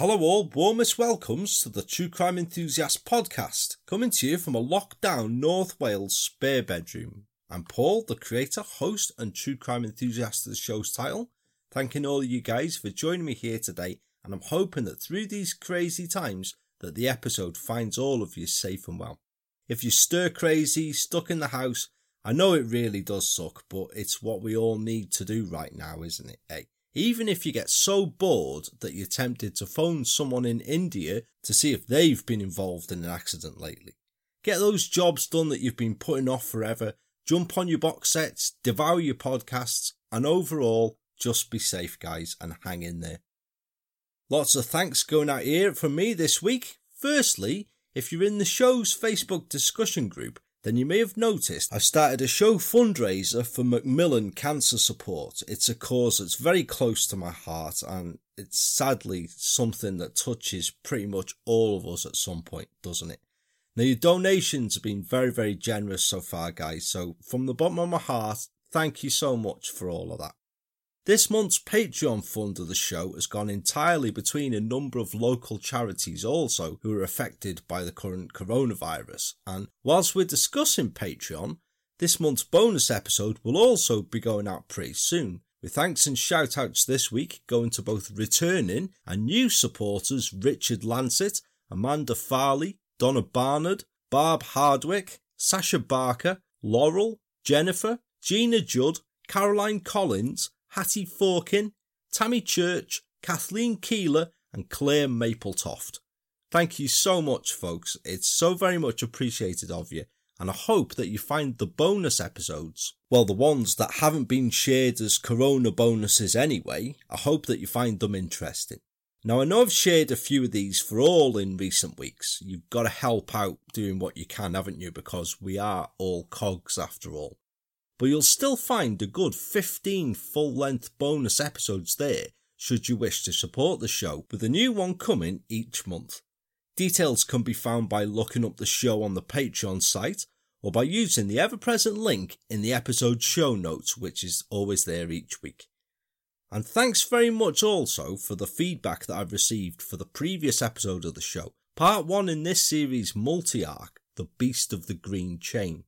Hello, all. Warmest welcomes to the True Crime Enthusiast podcast, coming to you from a lockdown North Wales spare bedroom. I'm Paul, the creator, host, and True Crime Enthusiast of the show's title. Thanking all of you guys for joining me here today, and I'm hoping that through these crazy times that the episode finds all of you safe and well. If you're stir crazy, stuck in the house, I know it really does suck, but it's what we all need to do right now, isn't it? Hey, even if you get so bored that you're tempted to phone someone in India to see if they've been involved in an accident lately. Get those jobs done that you've been putting off forever, jump on your box sets, devour your podcasts, and overall, just be safe, guys, and hang in there. Lots of thanks going out here from me this week. Firstly, if you're in the show's Facebook discussion group, then you may have noticed I've started a show fundraiser for Macmillan Cancer Support. It's a cause that's very close to my heart and it's sadly something that touches pretty much all of us at some point, doesn't it? Now, your donations have been very, very generous so far, guys. So, from the bottom of my heart, thank you so much for all of that. This month's Patreon fund of the show has gone entirely between a number of local charities also who are affected by the current coronavirus. And whilst we're discussing Patreon, this month's bonus episode will also be going out pretty soon. With thanks and shout outs this week going to both returning and new supporters Richard Lancet, Amanda Farley, Donna Barnard, Barb Hardwick, Sasha Barker, Laurel, Jennifer, Gina Judd, Caroline Collins, Hattie Forkin, Tammy Church, Kathleen Keeler, and Claire Mapletoft. Thank you so much, folks. It's so very much appreciated of you, and I hope that you find the bonus episodes, well, the ones that haven't been shared as Corona bonuses anyway, I hope that you find them interesting. Now, I know I've shared a few of these for all in recent weeks. You've got to help out doing what you can, haven't you? Because we are all cogs after all but you'll still find a good 15 full length bonus episodes there should you wish to support the show, with a new one coming each month. Details can be found by looking up the show on the Patreon site or by using the ever present link in the episode show notes, which is always there each week. And thanks very much also for the feedback that I've received for the previous episode of the show, part one in this series multi arc, The Beast of the Green Chain.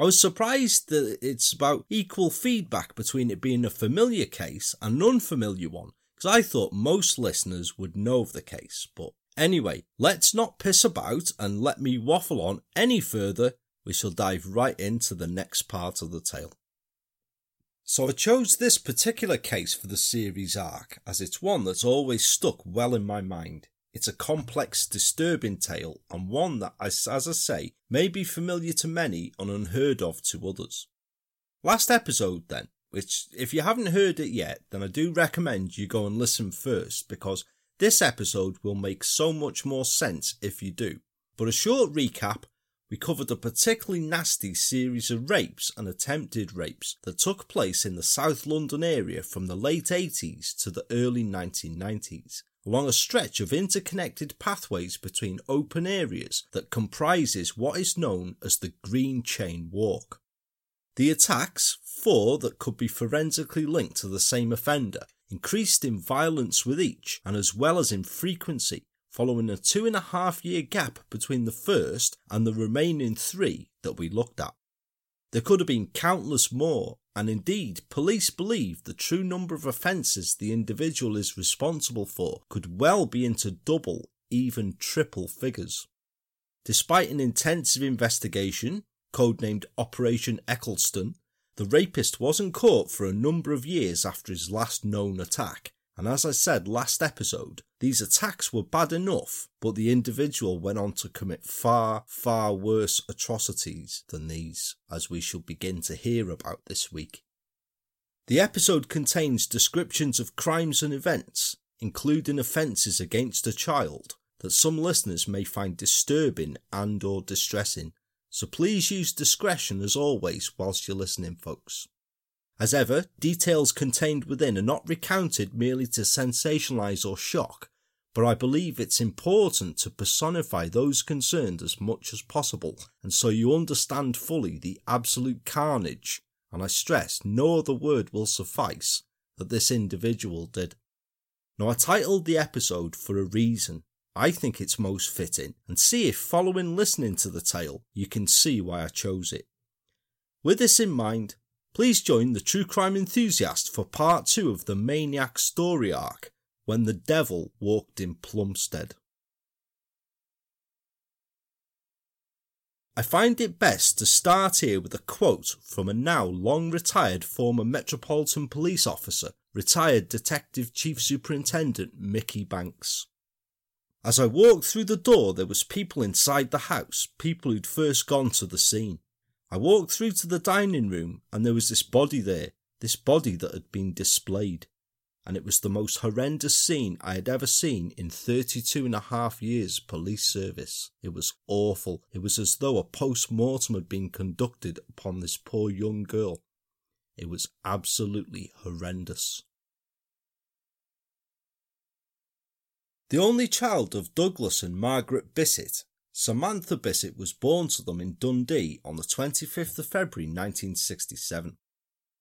I was surprised that it's about equal feedback between it being a familiar case and an unfamiliar one, because I thought most listeners would know of the case. But anyway, let's not piss about and let me waffle on any further. We shall dive right into the next part of the tale. So I chose this particular case for the series arc as it's one that's always stuck well in my mind. It's a complex, disturbing tale, and one that, as, as I say, may be familiar to many and unheard of to others. Last episode, then, which, if you haven't heard it yet, then I do recommend you go and listen first because this episode will make so much more sense if you do. But a short recap we covered a particularly nasty series of rapes and attempted rapes that took place in the South London area from the late 80s to the early 1990s along a stretch of interconnected pathways between open areas that comprises what is known as the Green Chain Walk. The attacks, four that could be forensically linked to the same offender, increased in violence with each and as well as in frequency, following a two and a half year gap between the first and the remaining three that we looked at. There could have been countless more, and indeed, police believe the true number of offences the individual is responsible for could well be into double, even triple figures. Despite an intensive investigation, codenamed Operation Eccleston, the rapist wasn't caught for a number of years after his last known attack, and as I said last episode, these attacks were bad enough, but the individual went on to commit far, far worse atrocities than these, as we shall begin to hear about this week. The episode contains descriptions of crimes and events, including offences against a child, that some listeners may find disturbing and or distressing. So please use discretion as always whilst you're listening, folks. As ever, details contained within are not recounted merely to sensationalise or shock, but I believe it's important to personify those concerned as much as possible, and so you understand fully the absolute carnage, and I stress no other word will suffice, that this individual did. Now, I titled the episode for a reason. I think it's most fitting, and see if following listening to the tale you can see why I chose it. With this in mind, please join the true crime enthusiast for part two of the Maniac story arc when the devil walked in Plumstead. I find it best to start here with a quote from a now long retired former Metropolitan Police officer, retired Detective Chief Superintendent Mickey Banks. As I walked through the door, there was people inside the house, people who'd first gone to the scene. I walked through to the dining room and there was this body there, this body that had been displayed. And it was the most horrendous scene I had ever seen in 32 and a half years police service. It was awful. It was as though a post mortem had been conducted upon this poor young girl. It was absolutely horrendous. The only child of Douglas and Margaret Bissett, Samantha Bissett was born to them in Dundee on the 25th of February 1967.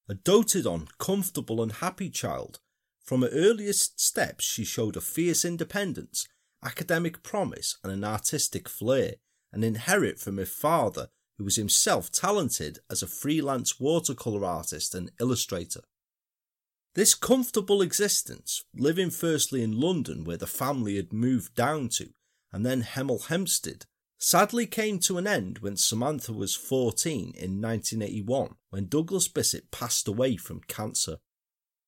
A doted on, comfortable, and happy child, from her earliest steps she showed a fierce independence, academic promise, and an artistic flair, and inherit from her father, who was himself talented as a freelance watercolour artist and illustrator. This comfortable existence, living firstly in London where the family had moved down to, and then Hemel Hempstead, sadly came to an end when Samantha was 14 in 1981 when Douglas Bissett passed away from cancer.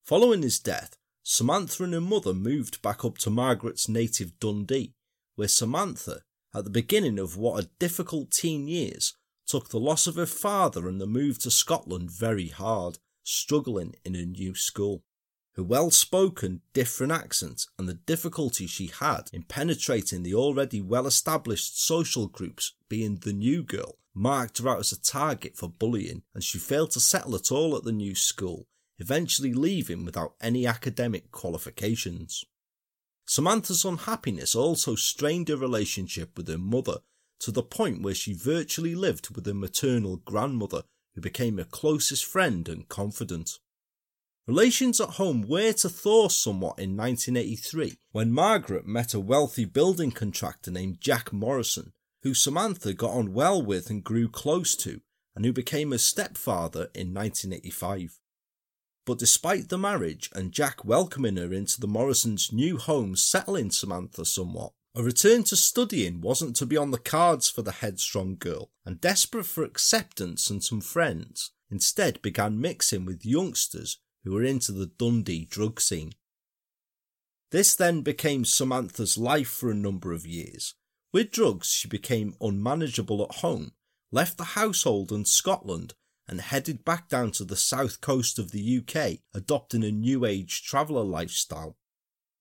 Following his death, Samantha and her mother moved back up to Margaret's native Dundee, where Samantha, at the beginning of what a difficult teen years, took the loss of her father and the move to Scotland very hard, struggling in a new school. Her well spoken, different accent and the difficulty she had in penetrating the already well established social groups, being the new girl, marked her out as a target for bullying, and she failed to settle at all at the new school, eventually leaving without any academic qualifications. Samantha's unhappiness also strained her relationship with her mother to the point where she virtually lived with her maternal grandmother, who became her closest friend and confidant. Relations at home were to thaw somewhat in 1983 when Margaret met a wealthy building contractor named Jack Morrison, who Samantha got on well with and grew close to, and who became her stepfather in 1985. But despite the marriage and Jack welcoming her into the Morrisons' new home settling Samantha somewhat, a return to studying wasn't to be on the cards for the headstrong girl, and desperate for acceptance and some friends, instead began mixing with youngsters who were into the Dundee drug scene. This then became Samantha's life for a number of years. With drugs, she became unmanageable at home, left the household in Scotland, and headed back down to the south coast of the UK, adopting a new age traveller lifestyle.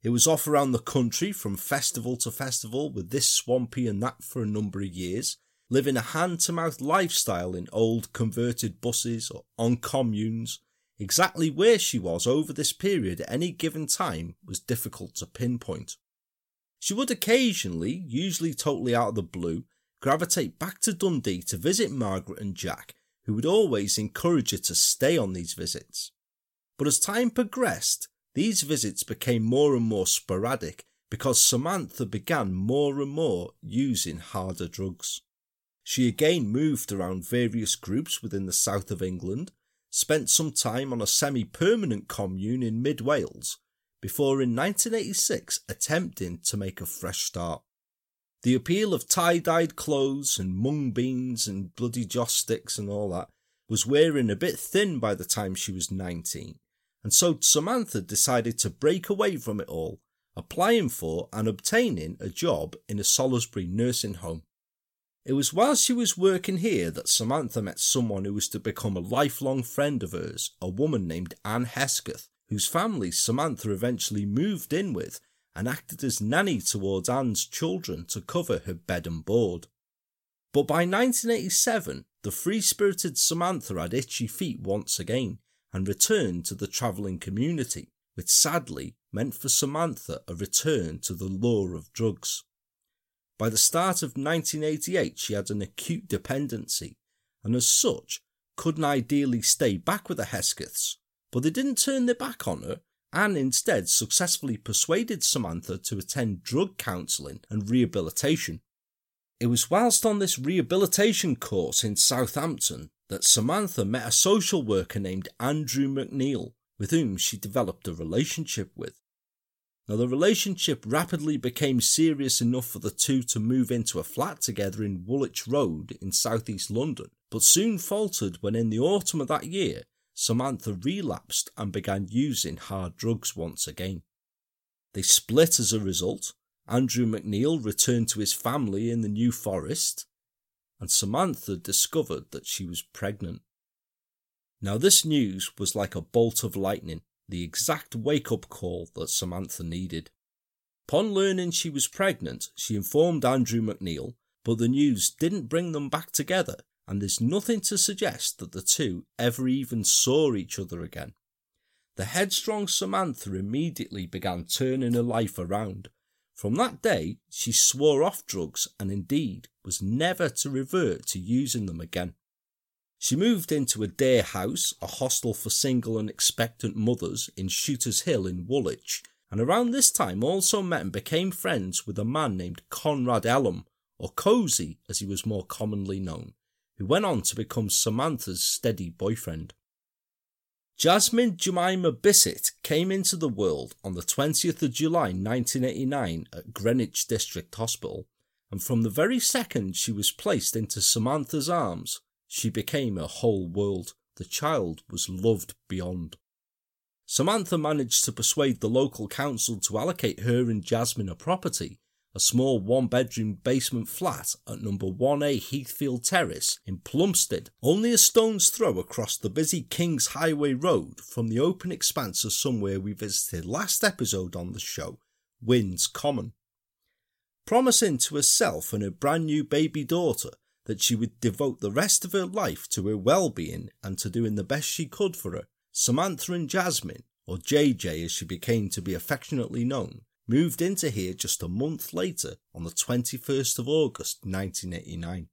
It was off around the country from festival to festival with this swampy and that for a number of years, living a hand to mouth lifestyle in old converted buses or on communes, Exactly where she was over this period at any given time was difficult to pinpoint. She would occasionally, usually totally out of the blue, gravitate back to Dundee to visit Margaret and Jack, who would always encourage her to stay on these visits. But as time progressed, these visits became more and more sporadic because Samantha began more and more using harder drugs. She again moved around various groups within the south of England, spent some time on a semi permanent commune in mid Wales before in 1986 attempting to make a fresh start. The appeal of tie dyed clothes and mung beans and bloody joss sticks and all that was wearing a bit thin by the time she was 19, and so Samantha decided to break away from it all, applying for and obtaining a job in a Salisbury nursing home. It was while she was working here that Samantha met someone who was to become a lifelong friend of hers, a woman named Anne Hesketh, whose family Samantha eventually moved in with and acted as nanny towards Anne's children to cover her bed and board. But by 1987, the free spirited Samantha had itchy feet once again and returned to the travelling community, which sadly meant for Samantha a return to the lure of drugs. By the start of 1988, she had an acute dependency, and as such, couldn't ideally stay back with the Heskeths, but they didn't turn their back on her, and instead successfully persuaded Samantha to attend drug counselling and rehabilitation. It was whilst on this rehabilitation course in Southampton that Samantha met a social worker named Andrew McNeil, with whom she developed a relationship with. Now, the relationship rapidly became serious enough for the two to move into a flat together in Woolwich Road in southeast London, but soon faltered when, in the autumn of that year, Samantha relapsed and began using hard drugs once again. They split as a result. Andrew McNeil returned to his family in the New Forest, and Samantha discovered that she was pregnant. Now, this news was like a bolt of lightning, the exact wake up call that Samantha needed. Upon learning she was pregnant, she informed Andrew McNeil, but the news didn't bring them back together, and there's nothing to suggest that the two ever even saw each other again. The headstrong Samantha immediately began turning her life around, from that day, she swore off drugs and indeed was never to revert to using them again. She moved into a day house, a hostel for single and expectant mothers in Shooters Hill in Woolwich, and around this time also met and became friends with a man named Conrad Ellum, or Cozy as he was more commonly known, who went on to become Samantha's steady boyfriend. Jasmine Jemima Bissett came into the world on the 20th of July 1989 at Greenwich District Hospital, and from the very second she was placed into Samantha's arms, she became her whole world. The child was loved beyond. Samantha managed to persuade the local council to allocate her and Jasmine a property a small one bedroom basement flat at number 1A Heathfield Terrace in Plumstead, only a stone's throw across the busy Kings Highway Road from the open expanse of somewhere we visited last episode on the show, Winn's Common. Promising to herself and her brand new baby daughter that she would devote the rest of her life to her well being and to doing the best she could for her, Samantha and Jasmine, or JJ as she became to be affectionately known, moved into here just a month later on the 21st of August 1989.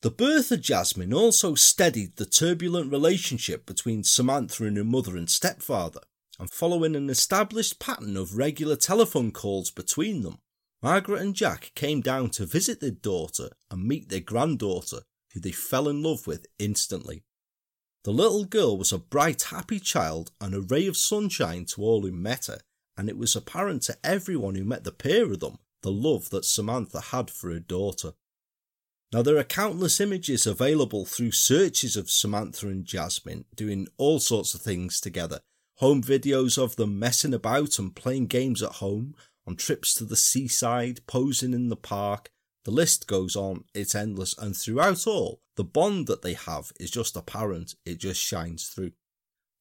The birth of Jasmine also steadied the turbulent relationship between Samantha and her mother and stepfather, and following an established pattern of regular telephone calls between them, Margaret and Jack came down to visit their daughter and meet their granddaughter, who they fell in love with instantly. The little girl was a bright, happy child and a ray of sunshine to all who met her, and it was apparent to everyone who met the pair of them the love that Samantha had for her daughter. Now, there are countless images available through searches of Samantha and Jasmine doing all sorts of things together. Home videos of them messing about and playing games at home, on trips to the seaside, posing in the park. The list goes on, it's endless, and throughout all, the bond that they have is just apparent, it just shines through.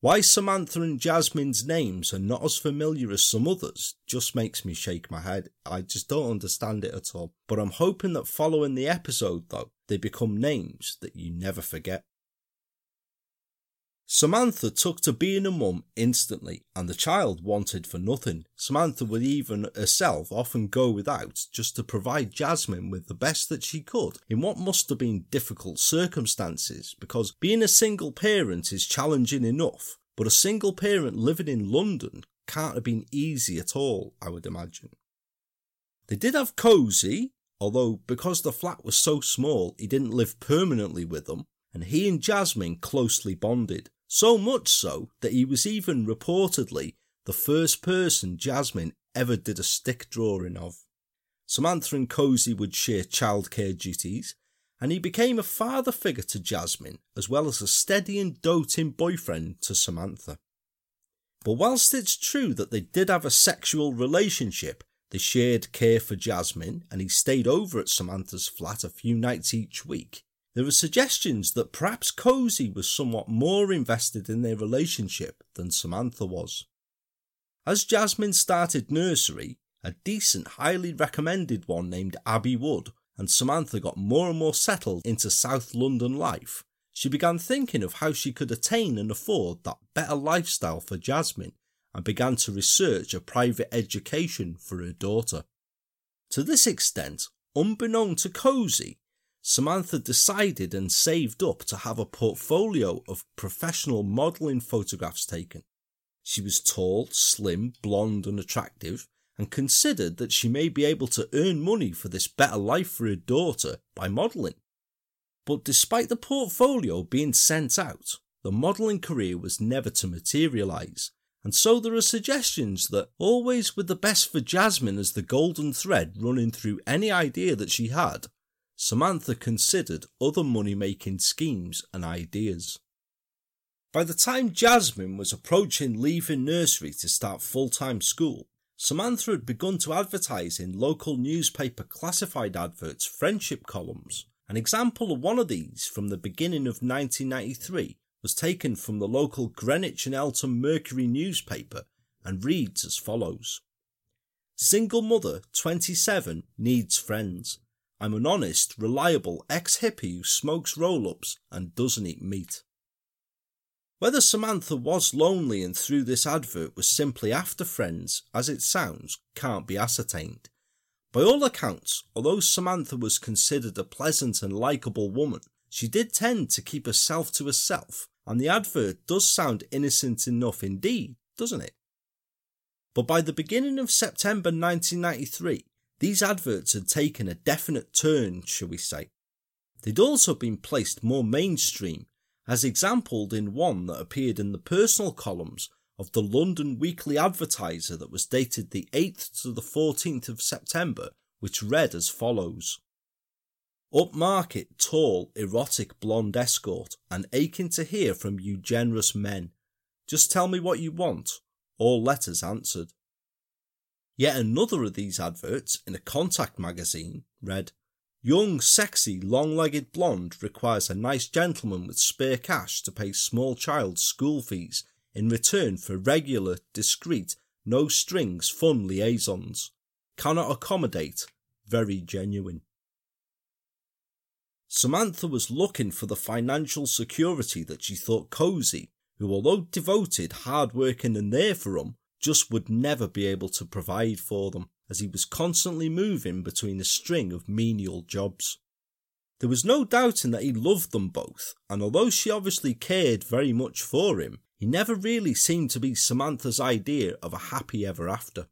Why Samantha and Jasmine's names are not as familiar as some others just makes me shake my head. I just don't understand it at all. But I'm hoping that following the episode, though, they become names that you never forget. Samantha took to being a mum instantly, and the child wanted for nothing. Samantha would even herself often go without just to provide Jasmine with the best that she could in what must have been difficult circumstances, because being a single parent is challenging enough, but a single parent living in London can't have been easy at all, I would imagine. They did have Cozy, although because the flat was so small, he didn't live permanently with them, and he and Jasmine closely bonded. So much so that he was even reportedly the first person Jasmine ever did a stick drawing of. Samantha and Cozy would share childcare duties, and he became a father figure to Jasmine as well as a steady and doting boyfriend to Samantha. But whilst it's true that they did have a sexual relationship, they shared care for Jasmine and he stayed over at Samantha's flat a few nights each week. There are suggestions that perhaps Cozy was somewhat more invested in their relationship than Samantha was. As Jasmine started nursery, a decent, highly recommended one named Abbey Wood, and Samantha got more and more settled into South London life, she began thinking of how she could attain and afford that better lifestyle for Jasmine and began to research a private education for her daughter. To this extent, unbeknown to Cozy, Samantha decided and saved up to have a portfolio of professional modelling photographs taken. She was tall, slim, blonde, and attractive, and considered that she may be able to earn money for this better life for her daughter by modelling. But despite the portfolio being sent out, the modelling career was never to materialise, and so there are suggestions that, always with the best for Jasmine as the golden thread running through any idea that she had, Samantha considered other money making schemes and ideas. By the time Jasmine was approaching leaving nursery to start full time school, Samantha had begun to advertise in local newspaper classified adverts friendship columns. An example of one of these from the beginning of 1993 was taken from the local Greenwich and Eltham Mercury newspaper and reads as follows Single mother, 27, needs friends. I'm an honest, reliable ex hippie who smokes roll ups and doesn't eat meat. Whether Samantha was lonely and through this advert was simply after friends, as it sounds, can't be ascertained. By all accounts, although Samantha was considered a pleasant and likeable woman, she did tend to keep herself to herself, and the advert does sound innocent enough indeed, doesn't it? But by the beginning of September 1993, these adverts had taken a definite turn, shall we say. They'd also been placed more mainstream, as exampled in one that appeared in the personal columns of the London Weekly Advertiser that was dated the 8th to the 14th of September, which read as follows Upmarket, tall, erotic blonde escort, and aching to hear from you generous men. Just tell me what you want. All letters answered. Yet another of these adverts, in a contact magazine, read Young, sexy, long legged blonde requires a nice gentleman with spare cash to pay small child's school fees in return for regular, discreet, no strings fun liaisons. Cannot accommodate. Very genuine. Samantha was looking for the financial security that she thought Cozy, who although devoted, hard-working and there for them, just would never be able to provide for them, as he was constantly moving between a string of menial jobs. There was no doubting that he loved them both, and although she obviously cared very much for him, he never really seemed to be Samantha's idea of a happy ever after.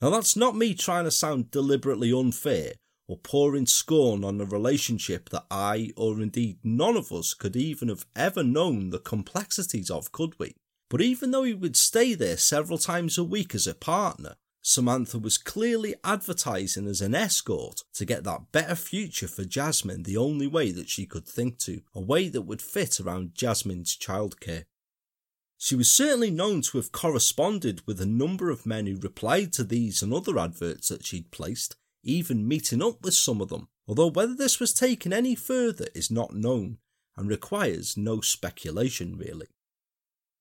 Now, that's not me trying to sound deliberately unfair or pouring scorn on a relationship that I, or indeed none of us, could even have ever known the complexities of, could we? But even though he would stay there several times a week as a partner, Samantha was clearly advertising as an escort to get that better future for Jasmine the only way that she could think to, a way that would fit around Jasmine's childcare. She was certainly known to have corresponded with a number of men who replied to these and other adverts that she'd placed, even meeting up with some of them, although whether this was taken any further is not known and requires no speculation really.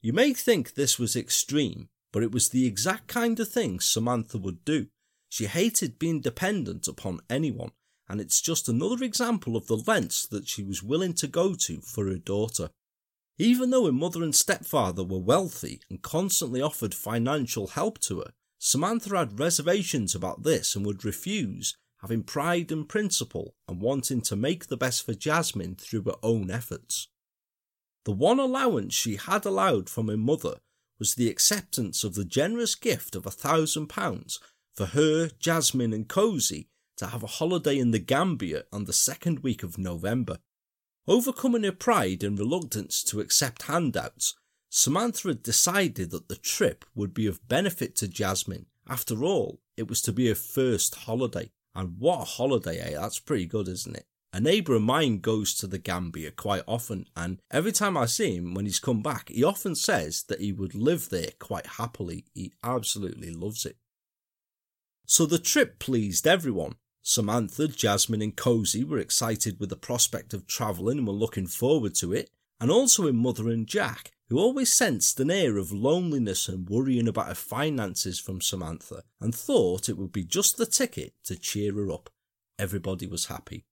You may think this was extreme, but it was the exact kind of thing Samantha would do. She hated being dependent upon anyone, and it's just another example of the lengths that she was willing to go to for her daughter. Even though her mother and stepfather were wealthy and constantly offered financial help to her, Samantha had reservations about this and would refuse, having pride and principle and wanting to make the best for Jasmine through her own efforts. The one allowance she had allowed from her mother was the acceptance of the generous gift of a thousand pounds for her, Jasmine, and Cozy to have a holiday in the Gambia on the second week of November. Overcoming her pride and reluctance to accept handouts, Samantha had decided that the trip would be of benefit to Jasmine. After all, it was to be her first holiday. And what a holiday, eh? That's pretty good, isn't it? A neighbour of mine goes to the Gambia quite often, and every time I see him when he's come back, he often says that he would live there quite happily. He absolutely loves it. So the trip pleased everyone, Samantha, Jasmine, and Cozy were excited with the prospect of travelling and were looking forward to it, and also in Mother and Jack, who always sensed an air of loneliness and worrying about her finances from Samantha, and thought it would be just the ticket to cheer her up. Everybody was happy.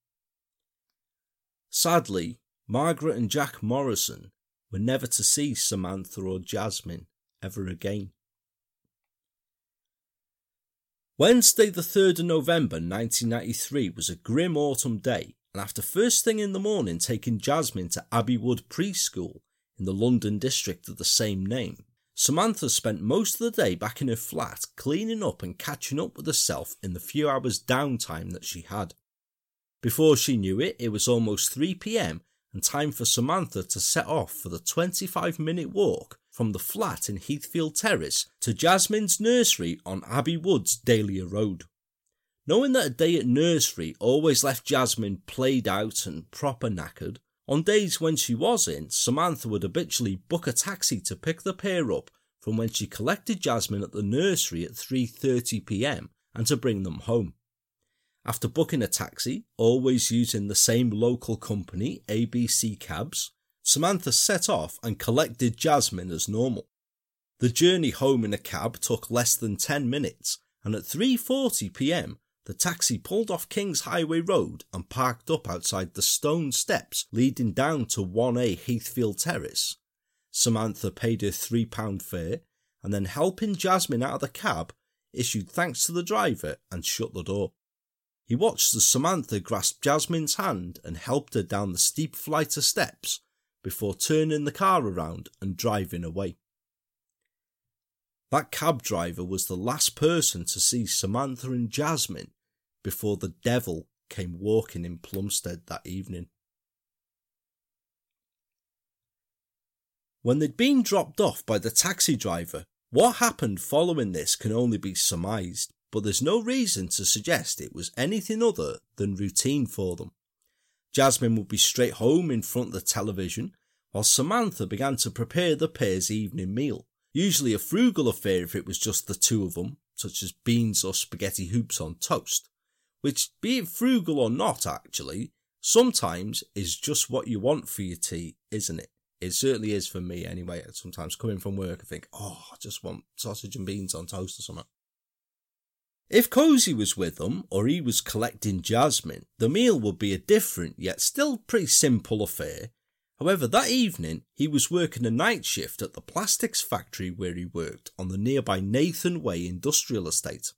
Sadly, Margaret and Jack Morrison were never to see Samantha or Jasmine ever again. Wednesday, the 3rd of November 1993, was a grim autumn day, and after first thing in the morning taking Jasmine to Abbey Wood Preschool in the London district of the same name, Samantha spent most of the day back in her flat cleaning up and catching up with herself in the few hours downtime that she had. Before she knew it, it was almost 3 pm and time for Samantha to set off for the 25 minute walk from the flat in Heathfield Terrace to Jasmine's nursery on Abbey Woods, Dahlia Road. Knowing that a day at nursery always left Jasmine played out and proper knackered, on days when she was in, Samantha would habitually book a taxi to pick the pair up from when she collected Jasmine at the nursery at 3:30 p.m. and to bring them home. After booking a taxi, always using the same local company, ABC Cabs, Samantha set off and collected Jasmine as normal. The journey home in a cab took less than 10 minutes, and at 3:40 p.m. The taxi pulled off King's Highway Road and parked up outside the stone steps leading down to 1A Heathfield Terrace. Samantha paid her £3 fare and then, helping Jasmine out of the cab, issued thanks to the driver and shut the door. He watched as Samantha grasped Jasmine's hand and helped her down the steep flight of steps before turning the car around and driving away. That cab driver was the last person to see Samantha and Jasmine before the devil came walking in Plumstead that evening. When they'd been dropped off by the taxi driver, what happened following this can only be surmised, but there's no reason to suggest it was anything other than routine for them. Jasmine would be straight home in front of the television, while Samantha began to prepare the pair's evening meal, usually a frugal affair if it was just the two of them, such as beans or spaghetti hoops on toast which, be it frugal or not, actually, sometimes is just what you want for your tea, isn't it? It certainly is for me anyway. Sometimes coming from work, I think, oh, I just want sausage and beans on toast or something. If Cozy was with them, or he was collecting Jasmine, the meal would be a different yet still pretty simple affair. However, that evening he was working a night shift at the plastics factory where he worked on the nearby Nathan Way industrial estate.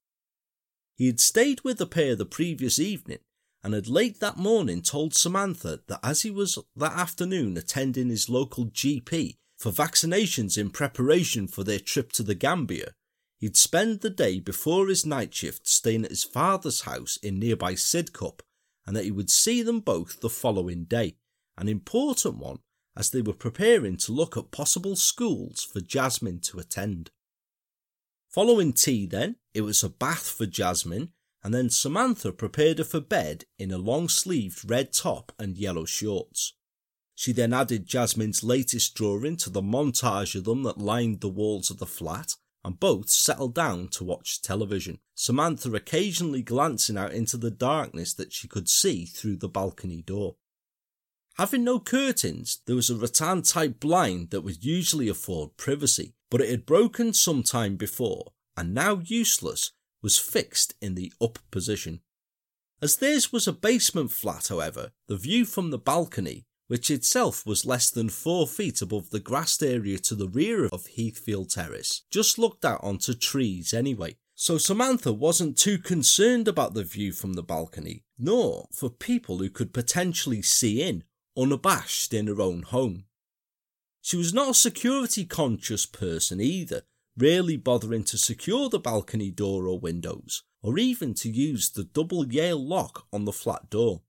He had stayed with the pair the previous evening and had late that morning told Samantha that as he was that afternoon attending his local GP for vaccinations in preparation for their trip to the Gambia, he'd spend the day before his night shift staying at his father's house in nearby Sidcup and that he would see them both the following day, an important one as they were preparing to look at possible schools for Jasmine to attend. Following tea, then, it was a bath for Jasmine, and then Samantha prepared her for bed in a long sleeved red top and yellow shorts. She then added Jasmine's latest drawing to the montage of them that lined the walls of the flat, and both settled down to watch television, Samantha occasionally glancing out into the darkness that she could see through the balcony door. Having no curtains, there was a rattan type blind that would usually afford privacy, but it had broken some time before, and now useless, was fixed in the up position. As theirs was a basement flat, however, the view from the balcony, which itself was less than four feet above the grassed area to the rear of Heathfield Terrace, just looked out onto trees anyway. So Samantha wasn't too concerned about the view from the balcony, nor for people who could potentially see in unabashed in her own home. She was not a security conscious person either, rarely bothering to secure the balcony door or windows, or even to use the double Yale lock on the flat door.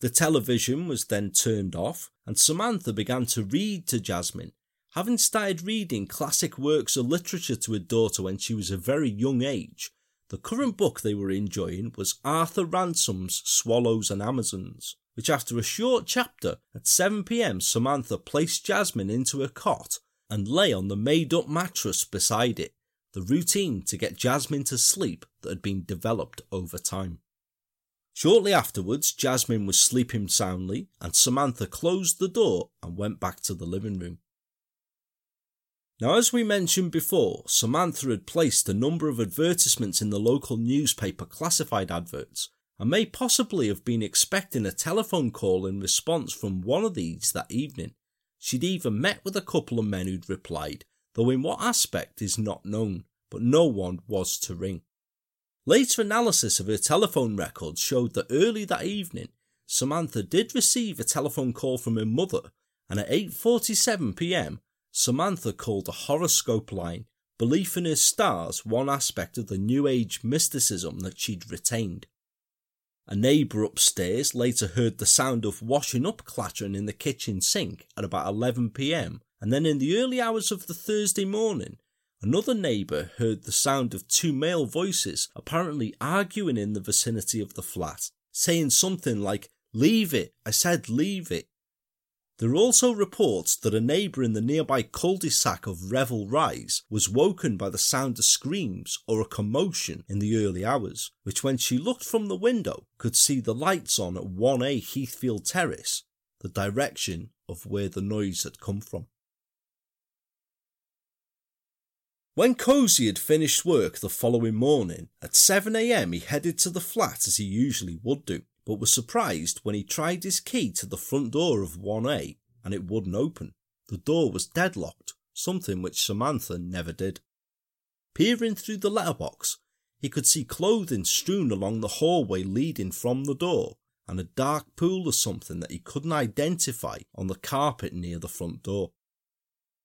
The television was then turned off, and Samantha began to read to Jasmine, having started reading classic works of literature to her daughter when she was a very young age. The current book they were enjoying was Arthur Ransome's Swallows and Amazons which after a short chapter at 7pm Samantha placed Jasmine into a cot and lay on the made up mattress beside it, the routine to get Jasmine to sleep that had been developed over time. Shortly afterwards, Jasmine was sleeping soundly, and Samantha closed the door and went back to the living room. Now, as we mentioned before, Samantha had placed a number of advertisements in the local newspaper classified adverts and may possibly have been expecting a telephone call in response from one of these that evening. She'd even met with a couple of men who'd replied, though in what aspect is not known, but no one was to ring. Later analysis of her telephone records showed that early that evening, Samantha did receive a telephone call from her mother, and at 8:47 p.m., Samantha called a horoscope line belief in her stars one aspect of the New Age mysticism that she'd retained. A neighbour upstairs later heard the sound of washing up clattering in the kitchen sink at about 11pm, and then in the early hours of the Thursday morning, another neighbour heard the sound of two male voices apparently arguing in the vicinity of the flat, saying something like, Leave it, I said leave it. There are also reports that a neighbour in the nearby cul-de-sac of Revel Rise was woken by the sound of screams or a commotion in the early hours, which when she looked from the window could see the lights on at 1A Heathfield Terrace, the direction of where the noise had come from. When Cozy had finished work the following morning, at 7am he headed to the flat as he usually would do but was surprised when he tried his key to the front door of 1A and it wouldn't open. The door was deadlocked, something which Samantha never did. Peering through the letterbox, he could see clothing strewn along the hallway leading from the door and a dark pool of something that he couldn't identify on the carpet near the front door.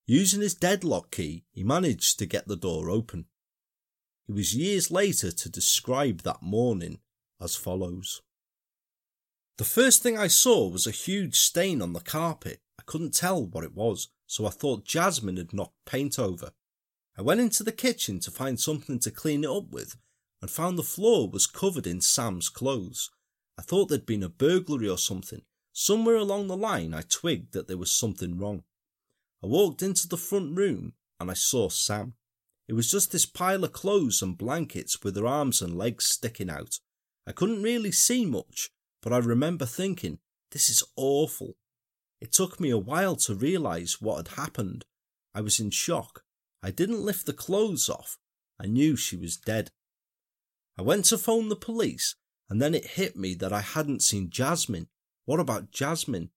Using his deadlock key, he managed to get the door open. It was years later to describe that morning as follows. The first thing I saw was a huge stain on the carpet. I couldn't tell what it was, so I thought Jasmine had knocked paint over. I went into the kitchen to find something to clean it up with and found the floor was covered in Sam's clothes. I thought there'd been a burglary or something. Somewhere along the line, I twigged that there was something wrong. I walked into the front room and I saw Sam. It was just this pile of clothes and blankets with her arms and legs sticking out. I couldn't really see much, but I remember thinking, this is awful. It took me a while to realise what had happened. I was in shock. I didn't lift the clothes off. I knew she was dead. I went to phone the police, and then it hit me that I hadn't seen Jasmine. What about Jasmine?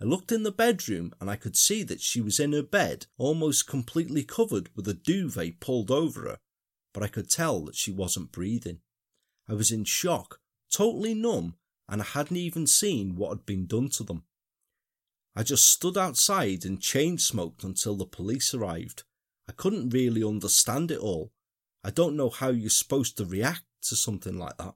I looked in the bedroom and I could see that she was in her bed, almost completely covered with a duvet pulled over her, but I could tell that she wasn't breathing. I was in shock, totally numb, and I hadn't even seen what had been done to them. I just stood outside and chain smoked until the police arrived. I couldn't really understand it all. I don't know how you're supposed to react to something like that.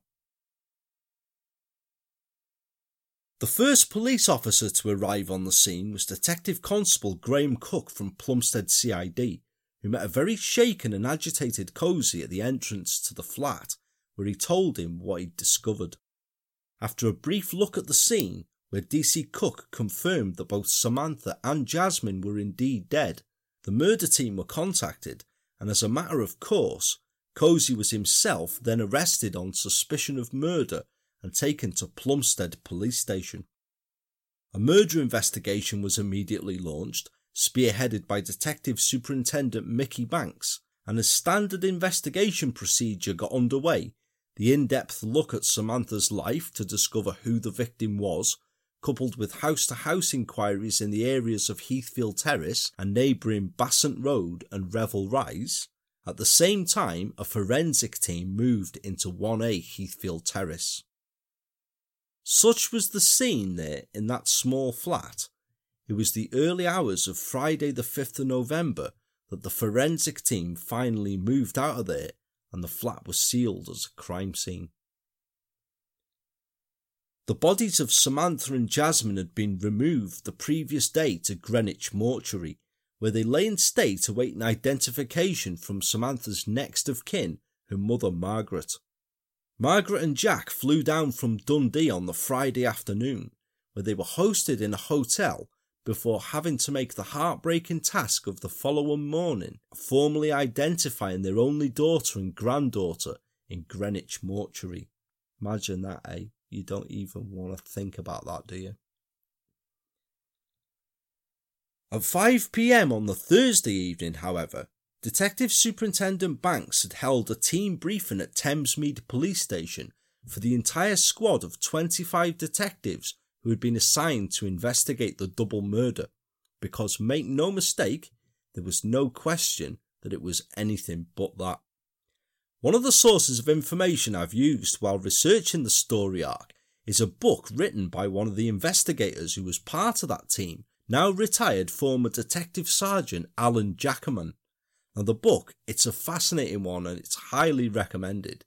The first police officer to arrive on the scene was Detective Constable Graham Cook from Plumstead CID, who met a very shaken and agitated Cozy at the entrance to the flat, where he told him what he'd discovered. After a brief look at the scene, where DC Cook confirmed that both Samantha and Jasmine were indeed dead, the murder team were contacted, and as a matter of course, Cozy was himself then arrested on suspicion of murder and taken to Plumstead Police Station. A murder investigation was immediately launched, spearheaded by Detective Superintendent Mickey Banks, and a standard investigation procedure got underway the in depth look at Samantha's life to discover who the victim was, coupled with house to house inquiries in the areas of Heathfield Terrace and neighbouring Bassant Road and Revel Rise. At the same time, a forensic team moved into 1A Heathfield Terrace. Such was the scene there in that small flat. It was the early hours of Friday, the 5th of November, that the forensic team finally moved out of there and the flat was sealed as a crime scene. The bodies of Samantha and Jasmine had been removed the previous day to Greenwich Mortuary, where they lay in state awaiting identification from Samantha's next of kin, her mother Margaret. Margaret and Jack flew down from Dundee on the Friday afternoon, where they were hosted in a hotel before having to make the heartbreaking task of the following morning formally identifying their only daughter and granddaughter in Greenwich Mortuary. Imagine that, eh? You don't even want to think about that, do you? At 5 pm on the Thursday evening, however, Detective Superintendent Banks had held a team briefing at Thamesmead Police Station for the entire squad of 25 detectives who had been assigned to investigate the double murder, because make no mistake, there was no question that it was anything but that. One of the sources of information I've used while researching the story arc is a book written by one of the investigators who was part of that team, now retired former Detective Sergeant Alan Jackerman. Now, the book, it's a fascinating one and it's highly recommended.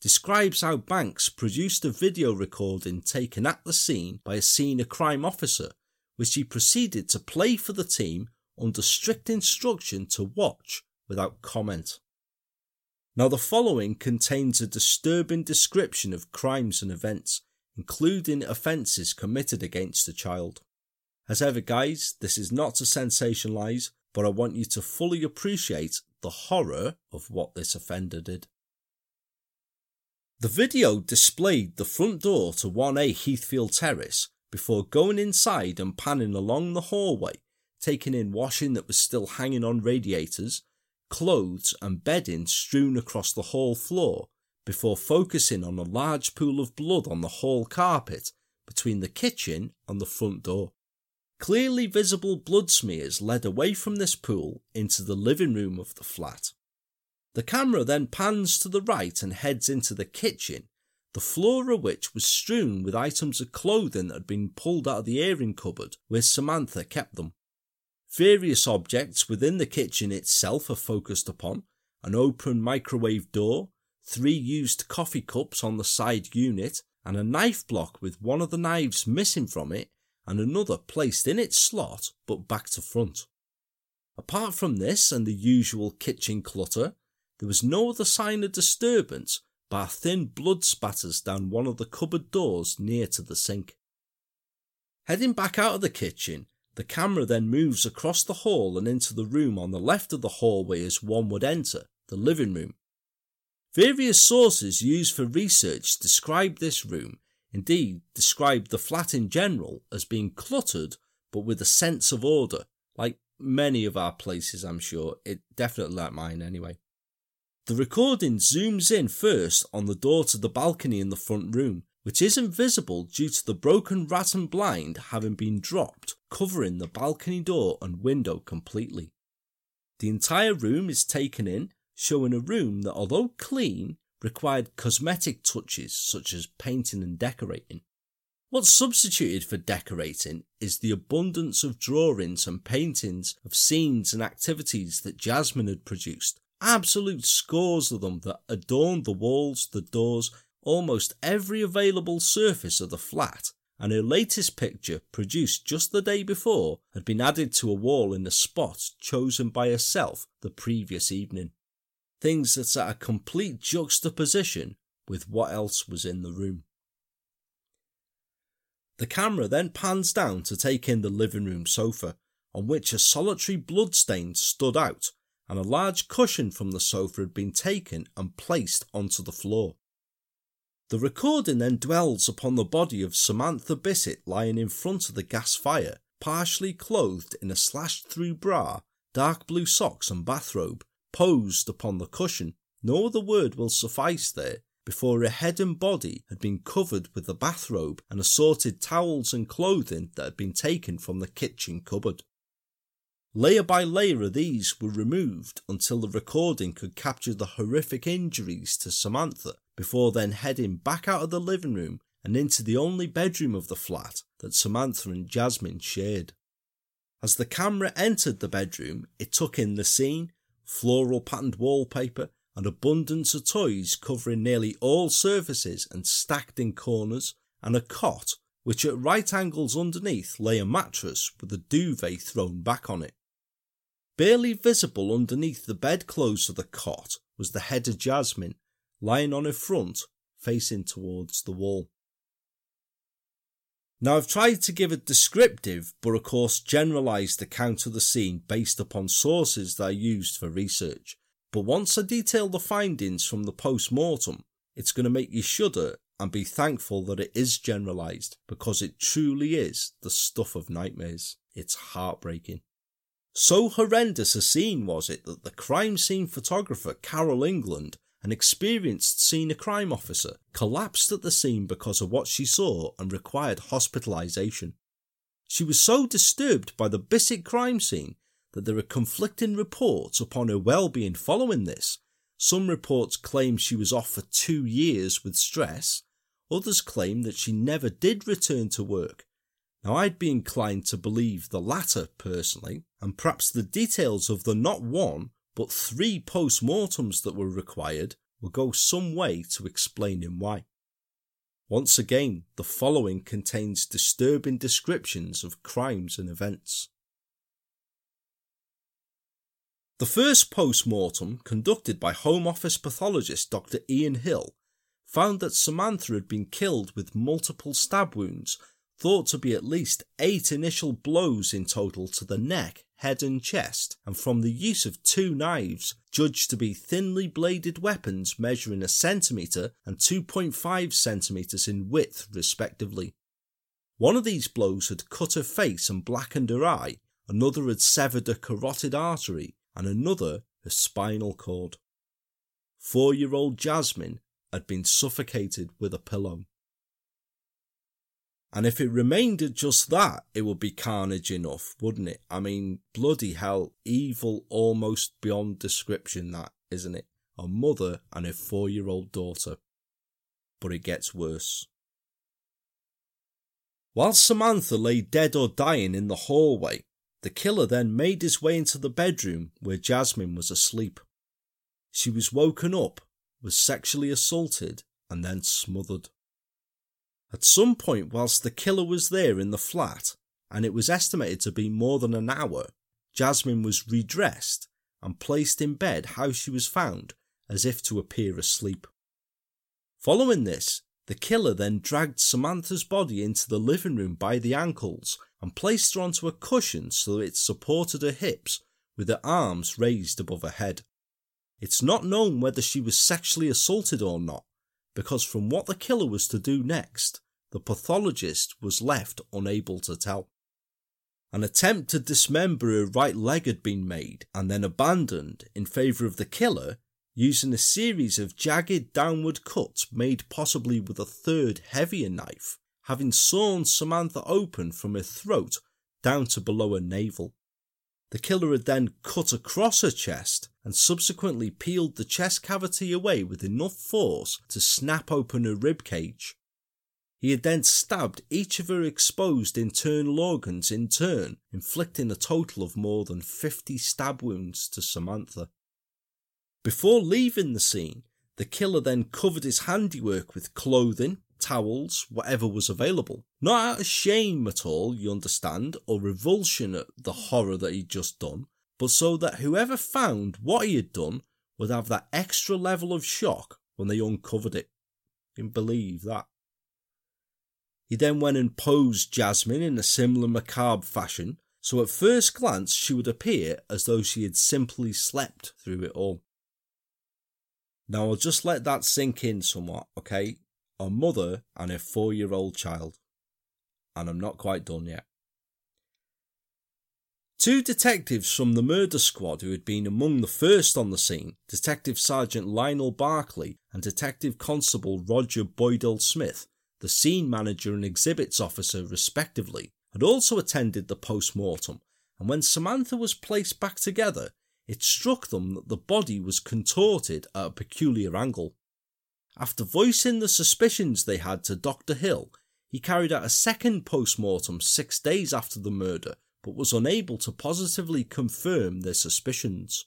Describes how Banks produced a video recording taken at the scene by a senior crime officer, which he proceeded to play for the team under strict instruction to watch without comment. Now, the following contains a disturbing description of crimes and events, including offences committed against a child. As ever, guys, this is not to sensationalise, but I want you to fully appreciate the horror of what this offender did. The video displayed the front door to 1A Heathfield Terrace before going inside and panning along the hallway, taking in washing that was still hanging on radiators, clothes and bedding strewn across the hall floor, before focusing on a large pool of blood on the hall carpet between the kitchen and the front door. Clearly visible blood smears led away from this pool into the living room of the flat. The camera then pans to the right and heads into the kitchen, the floor of which was strewn with items of clothing that had been pulled out of the airing cupboard where Samantha kept them. Various objects within the kitchen itself are focused upon an open microwave door, three used coffee cups on the side unit, and a knife block with one of the knives missing from it and another placed in its slot but back to front. Apart from this and the usual kitchen clutter, there was no other sign of disturbance bar thin blood spatters down one of the cupboard doors near to the sink. Heading back out of the kitchen, the camera then moves across the hall and into the room on the left of the hallway as one would enter, the living room. Various sources used for research describe this room Indeed, described the flat in general as being cluttered but with a sense of order, like many of our places, I'm sure. It definitely like mine anyway. The recording zooms in first on the door to the balcony in the front room, which isn't visible due to the broken rattan blind having been dropped, covering the balcony door and window completely. The entire room is taken in, showing a room that, although clean, required cosmetic touches such as painting and decorating. What's substituted for decorating is the abundance of drawings and paintings of scenes and activities that Jasmine had produced. Absolute scores of them that adorned the walls, the doors, almost every available surface of the flat, and her latest picture, produced just the day before, had been added to a wall in the spot chosen by herself the previous evening things that's at a complete juxtaposition with what else was in the room. The camera then pans down to take in the living room sofa, on which a solitary bloodstain stood out, and a large cushion from the sofa had been taken and placed onto the floor. The recording then dwells upon the body of Samantha Bissett lying in front of the gas fire, partially clothed in a slashed through bra, dark blue socks, and bathrobe, posed upon the cushion, no other word will suffice there, before her head and body had been covered with the bathrobe and assorted towels and clothing that had been taken from the kitchen cupboard. Layer by layer of these were removed until the recording could capture the horrific injuries to Samantha before then heading back out of the living room and into the only bedroom of the flat that Samantha and Jasmine shared. As the camera entered the bedroom, it took in the scene floral patterned wallpaper, and abundance of toys covering nearly all surfaces and stacked in corners, and a cot which at right angles underneath lay a mattress with a duvet thrown back on it. Barely visible underneath the bedclothes of the cot was the head of Jasmine, lying on her front, facing towards the wall. Now, I've tried to give a descriptive, but of course generalised account of the scene based upon sources that I used for research. But once I detail the findings from the post mortem, it's going to make you shudder and be thankful that it is generalised because it truly is the stuff of nightmares. It's heartbreaking. So horrendous a scene was it that the crime scene photographer Carol England an experienced senior crime officer, collapsed at the scene because of what she saw and required hospitalisation. She was so disturbed by the Bissett crime scene that there are conflicting reports upon her well-being following this. Some reports claim she was off for two years with stress, others claim that she never did return to work. Now, I'd be inclined to believe the latter personally, and perhaps the details of the not one, but three post mortems that were required will go some way to explaining why. Once again, the following contains disturbing descriptions of crimes and events. The first post mortem, conducted by Home Office pathologist Dr. Ian Hill, found that Samantha had been killed with multiple stab wounds, thought to be at least eight initial blows in total to the neck, head, and chest, and from the use of two knives, judged to be thinly bladed weapons measuring a centimetre and 2.5 centimetres in width, respectively. One of these blows had cut her face and blackened her eye, another had severed a carotid artery, and another her spinal cord. Four year old Jasmine had been suffocated with a pillow. And if it remained at just that, it would be carnage enough, wouldn't it? I mean, bloody hell, evil almost beyond description, that, isn't it? A mother and a four year old daughter. But it gets worse. While Samantha lay dead or dying in the hallway, the killer then made his way into the bedroom where Jasmine was asleep. She was woken up, was sexually assaulted, and then smothered. At some point, whilst the killer was there in the flat, and it was estimated to be more than an hour, Jasmine was redressed and placed in bed how she was found, as if to appear asleep. Following this, the killer then dragged Samantha's body into the living room by the ankles and placed her onto a cushion so that it supported her hips with her arms raised above her head. It's not known whether she was sexually assaulted or not, because from what the killer was to do next, the pathologist was left unable to tell. An attempt to dismember her right leg had been made and then abandoned in favour of the killer using a series of jagged downward cuts made possibly with a third heavier knife, having sawn Samantha open from her throat down to below her navel. The killer had then cut across her chest and subsequently peeled the chest cavity away with enough force to snap open her rib cage. He had then stabbed each of her exposed internal organs in turn, inflicting a total of more than 50 stab wounds to Samantha. Before leaving the scene, the killer then covered his handiwork with clothing, towels, whatever was available. Not out of shame at all, you understand, or revulsion at the horror that he'd just done, but so that whoever found what he had done would have that extra level of shock when they uncovered it. You can believe that. He then went and posed Jasmine in a similar macabre fashion, so at first glance she would appear as though she had simply slept through it all. Now I'll just let that sink in somewhat, okay? A mother and a four year old child. And I'm not quite done yet. Two detectives from the murder squad who had been among the first on the scene, Detective Sergeant Lionel Barclay and Detective Constable Roger Boydell Smith, the scene manager and exhibits officer respectively, had also attended the post mortem, and when Samantha was placed back together, it struck them that the body was contorted at a peculiar angle. After voicing the suspicions they had to Dr. Hill, he carried out a second post mortem six days after the murder, but was unable to positively confirm their suspicions.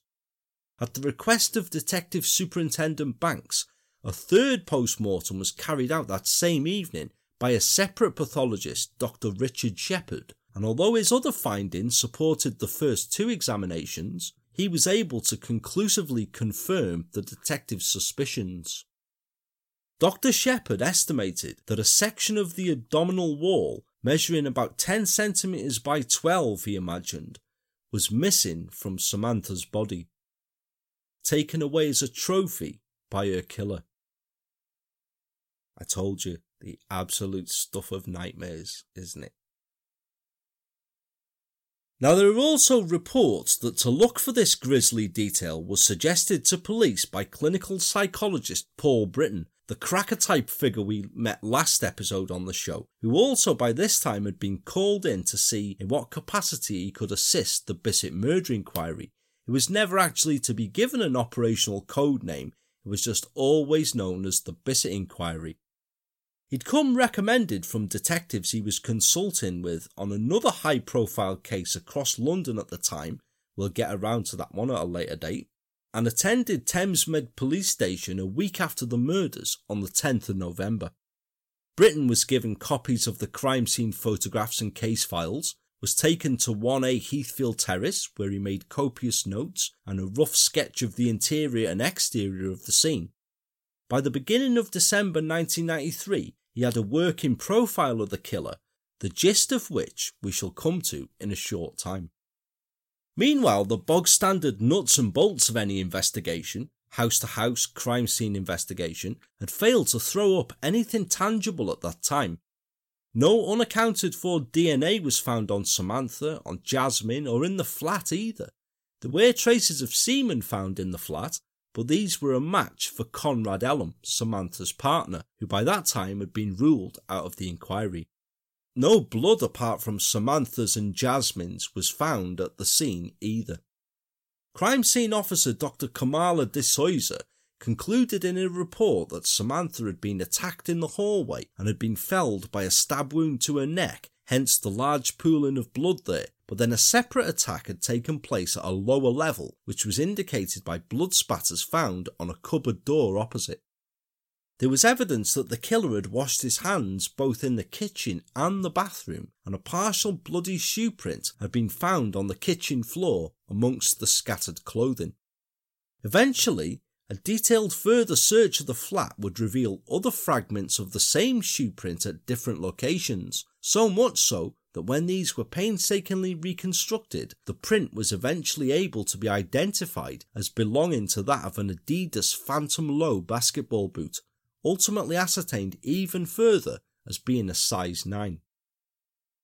At the request of Detective Superintendent Banks, a third post mortem was carried out that same evening by a separate pathologist, Dr. Richard Shepherd, and although his other findings supported the first two examinations, he was able to conclusively confirm the detective's suspicions. Dr. Shepherd estimated that a section of the abdominal wall, measuring about 10 centimetres by 12, he imagined, was missing from Samantha's body, taken away as a trophy by her killer. I told you, the absolute stuff of nightmares, isn't it? Now, there are also reports that to look for this grisly detail was suggested to police by clinical psychologist Paul Britton, the cracker type figure we met last episode on the show, who also by this time had been called in to see in what capacity he could assist the Bissett murder inquiry. He was never actually to be given an operational code name, it was just always known as the Bissett inquiry. He'd come recommended from detectives he was consulting with on another high profile case across London at the time, we'll get around to that one at a later date, and attended Thamesmead police station a week after the murders on the 10th of November. Britton was given copies of the crime scene photographs and case files, was taken to 1A Heathfield Terrace, where he made copious notes and a rough sketch of the interior and exterior of the scene. By the beginning of December 1993, he had a working profile of the killer, the gist of which we shall come to in a short time. Meanwhile, the bog standard nuts and bolts of any investigation, house to house crime scene investigation, had failed to throw up anything tangible at that time. No unaccounted for DNA was found on Samantha, on Jasmine, or in the flat either. There were traces of semen found in the flat, but these were a match for Conrad Ellum, Samantha's partner, who by that time had been ruled out of the inquiry. No blood apart from Samantha's and Jasmine's was found at the scene either. Crime scene officer Dr. Kamala de Souza concluded in a report that Samantha had been attacked in the hallway and had been felled by a stab wound to her neck, hence the large pooling of blood there. But then a separate attack had taken place at a lower level, which was indicated by blood spatters found on a cupboard door opposite. There was evidence that the killer had washed his hands both in the kitchen and the bathroom, and a partial bloody shoe print had been found on the kitchen floor amongst the scattered clothing. Eventually, a detailed further search of the flat would reveal other fragments of the same shoe print at different locations, so much so that when these were painstakingly reconstructed, the print was eventually able to be identified as belonging to that of an Adidas Phantom Low basketball boot ultimately ascertained even further as being a size 9.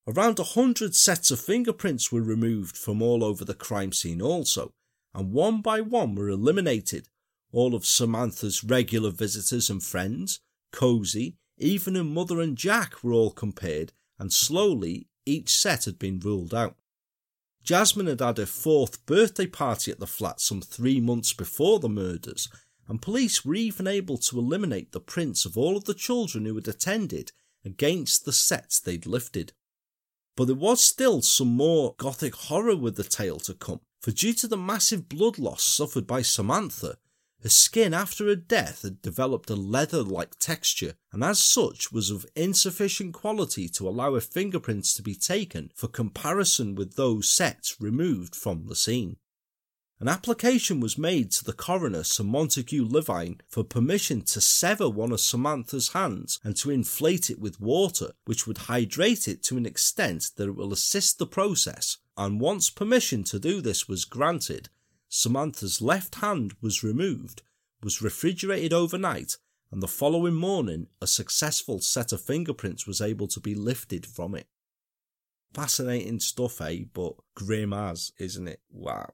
Around a hundred sets of fingerprints were removed from all over the crime scene also, and one by one were eliminated. All of Samantha's regular visitors and friends, Cozy, even her mother and Jack were all compared, and slowly each set had been ruled out. Jasmine had had her fourth birthday party at the flat some three months before the murders, and police were even able to eliminate the prints of all of the children who had attended against the sets they'd lifted. But there was still some more gothic horror with the tale to come, for due to the massive blood loss suffered by Samantha, her skin after her death had developed a leather like texture, and as such was of insufficient quality to allow her fingerprints to be taken for comparison with those sets removed from the scene. An application was made to the coroner, Sir Montague Levine, for permission to sever one of Samantha's hands and to inflate it with water, which would hydrate it to an extent that it will assist the process. And once permission to do this was granted, Samantha's left hand was removed, was refrigerated overnight, and the following morning a successful set of fingerprints was able to be lifted from it. Fascinating stuff, eh? But grim as, isn't it? Wow.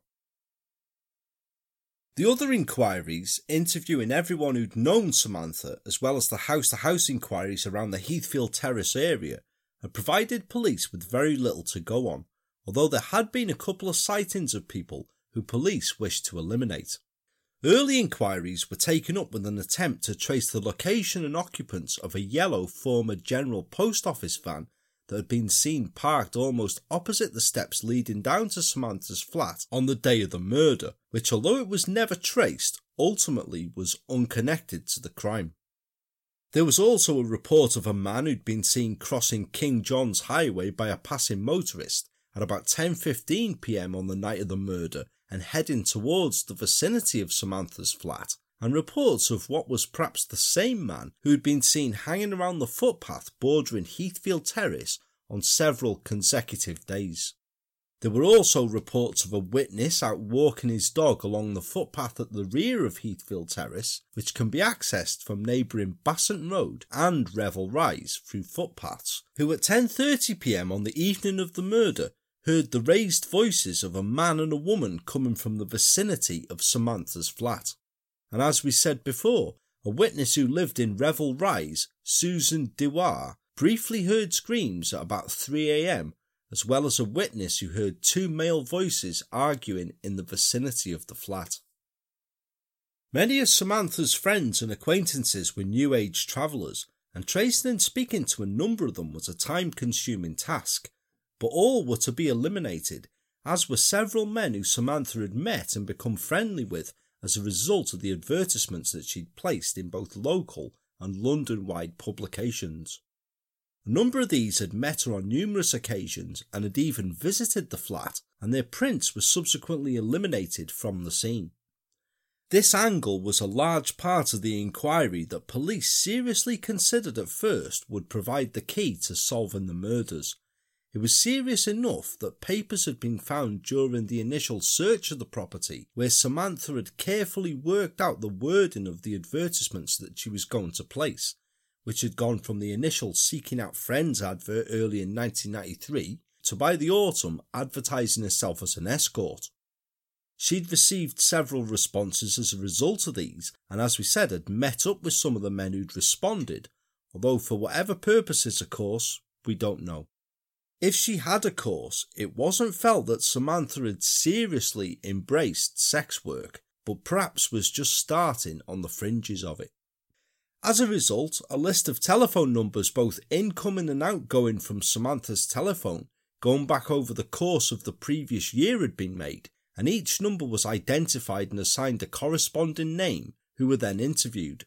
The other inquiries, interviewing everyone who'd known Samantha, as well as the house to house inquiries around the Heathfield Terrace area, had provided police with very little to go on, although there had been a couple of sightings of people who police wished to eliminate. Early inquiries were taken up with an attempt to trace the location and occupants of a yellow former General Post Office van that had been seen parked almost opposite the steps leading down to Samantha's flat on the day of the murder, which, although it was never traced, ultimately was unconnected to the crime. There was also a report of a man who'd been seen crossing King John's Highway by a passing motorist at about 10:15 p.m. on the night of the murder and heading towards the vicinity of Samantha's flat, and reports of what was perhaps the same man who had been seen hanging around the footpath bordering Heathfield Terrace on several consecutive days. There were also reports of a witness out walking his dog along the footpath at the rear of Heathfield Terrace, which can be accessed from neighbouring Bassant Road and Revel Rise through footpaths, who at 10.30pm on the evening of the murder heard the raised voices of a man and a woman coming from the vicinity of Samantha's flat and as we said before, a witness who lived in Revel Rise, Susan Dewar, briefly heard screams at about 3am, as well as a witness who heard two male voices arguing in the vicinity of the flat. Many of Samantha's friends and acquaintances were New Age travellers, and tracing and speaking to a number of them was a time consuming task, but all were to be eliminated, as were several men who Samantha had met and become friendly with as a result of the advertisements that she'd placed in both local and London wide publications. A number of these had met her on numerous occasions and had even visited the flat, and their prints were subsequently eliminated from the scene. This angle was a large part of the inquiry that police seriously considered at first would provide the key to solving the murders. It was serious enough that papers had been found during the initial search of the property where Samantha had carefully worked out the wording of the advertisements that she was going to place, which had gone from the initial Seeking Out Friends advert early in 1993 to by the autumn advertising herself as an escort. She'd received several responses as a result of these, and as we said, had met up with some of the men who'd responded, although for whatever purposes, of course, we don't know. If she had a course, it wasn't felt that Samantha had seriously embraced sex work, but perhaps was just starting on the fringes of it. As a result, a list of telephone numbers, both incoming and outgoing from Samantha's telephone, going back over the course of the previous year had been made, and each number was identified and assigned a corresponding name, who were then interviewed.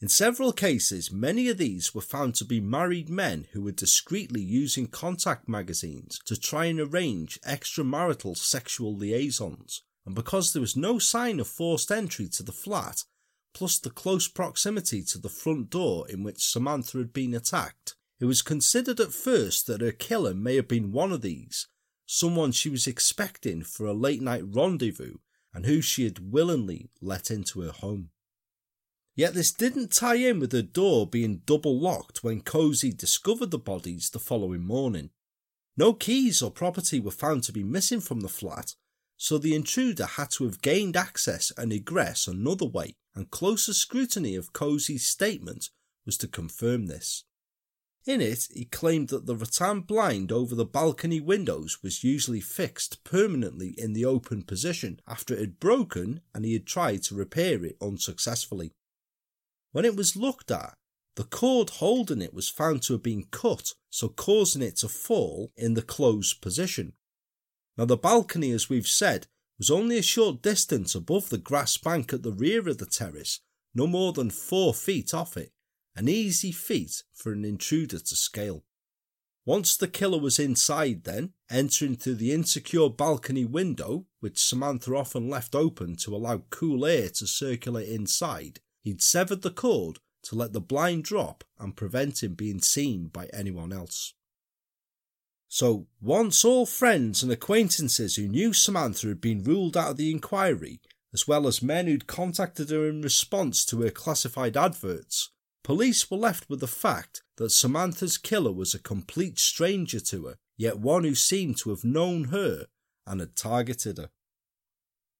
In several cases, many of these were found to be married men who were discreetly using contact magazines to try and arrange extramarital sexual liaisons, and because there was no sign of forced entry to the flat, plus the close proximity to the front door in which Samantha had been attacked, it was considered at first that her killer may have been one of these, someone she was expecting for a late night rendezvous and who she had willingly let into her home. Yet this didn't tie in with the door being double locked when Cozy discovered the bodies the following morning. No keys or property were found to be missing from the flat, so the intruder had to have gained access and egress another way, and closer scrutiny of Cozy's statement was to confirm this. In it, he claimed that the rattan blind over the balcony windows was usually fixed permanently in the open position after it had broken and he had tried to repair it unsuccessfully. When it was looked at, the cord holding it was found to have been cut, so causing it to fall in the closed position. Now, the balcony, as we've said, was only a short distance above the grass bank at the rear of the terrace, no more than four feet off it, an easy feat for an intruder to scale. Once the killer was inside, then, entering through the insecure balcony window, which Samantha often left open to allow cool air to circulate inside, he'd severed the cord to let the blind drop and prevent him being seen by anyone else. So, once all friends and acquaintances who knew Samantha had been ruled out of the inquiry, as well as men who'd contacted her in response to her classified adverts, police were left with the fact that Samantha's killer was a complete stranger to her, yet one who seemed to have known her and had targeted her.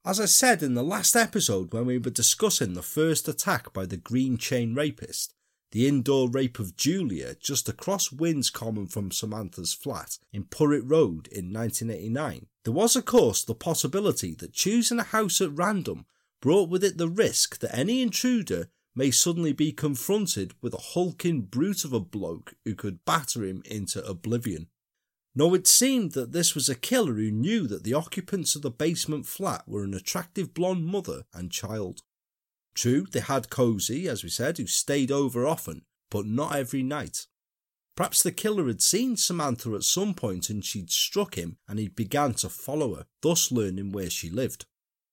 As I said in the last episode when we were discussing the first attack by the Green Chain Rapist, the indoor rape of Julia just across Winn's Common from Samantha's flat in Purrett Road in 1989, there was of course the possibility that choosing a house at random brought with it the risk that any intruder may suddenly be confronted with a hulking brute of a bloke who could batter him into oblivion. No, it seemed that this was a killer who knew that the occupants of the basement flat were an attractive blonde mother and child. True, they had Cozy, as we said, who stayed over often, but not every night. Perhaps the killer had seen Samantha at some point and she'd struck him and he began to follow her, thus learning where she lived.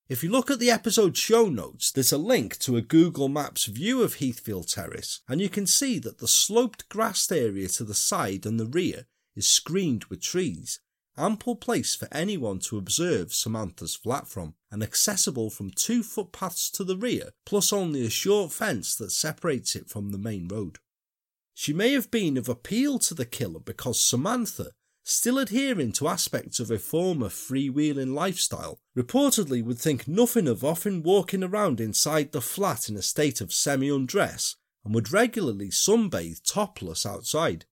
If you look at the episode show notes, there's a link to a Google Maps view of Heathfield Terrace, and you can see that the sloped grassed area to the side and the rear is screened with trees, ample place for anyone to observe Samantha's flat from, and accessible from two footpaths to the rear, plus only a short fence that separates it from the main road. She may have been of appeal to the killer because Samantha, still adhering to aspects of her former freewheeling lifestyle, reportedly would think nothing of often walking around inside the flat in a state of semi undress and would regularly sunbathe topless outside.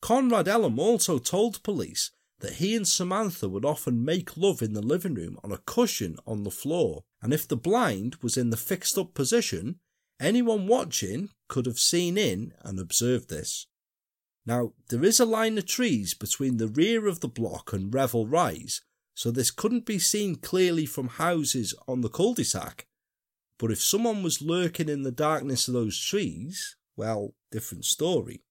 Conrad Ellum also told police that he and Samantha would often make love in the living room on a cushion on the floor, and if the blind was in the fixed up position, Anyone watching could have seen in and observed this. Now, there is a line of trees between the rear of the block and Revel Rise, so this couldn't be seen clearly from houses on the cul de sac. But if someone was lurking in the darkness of those trees, well, different story.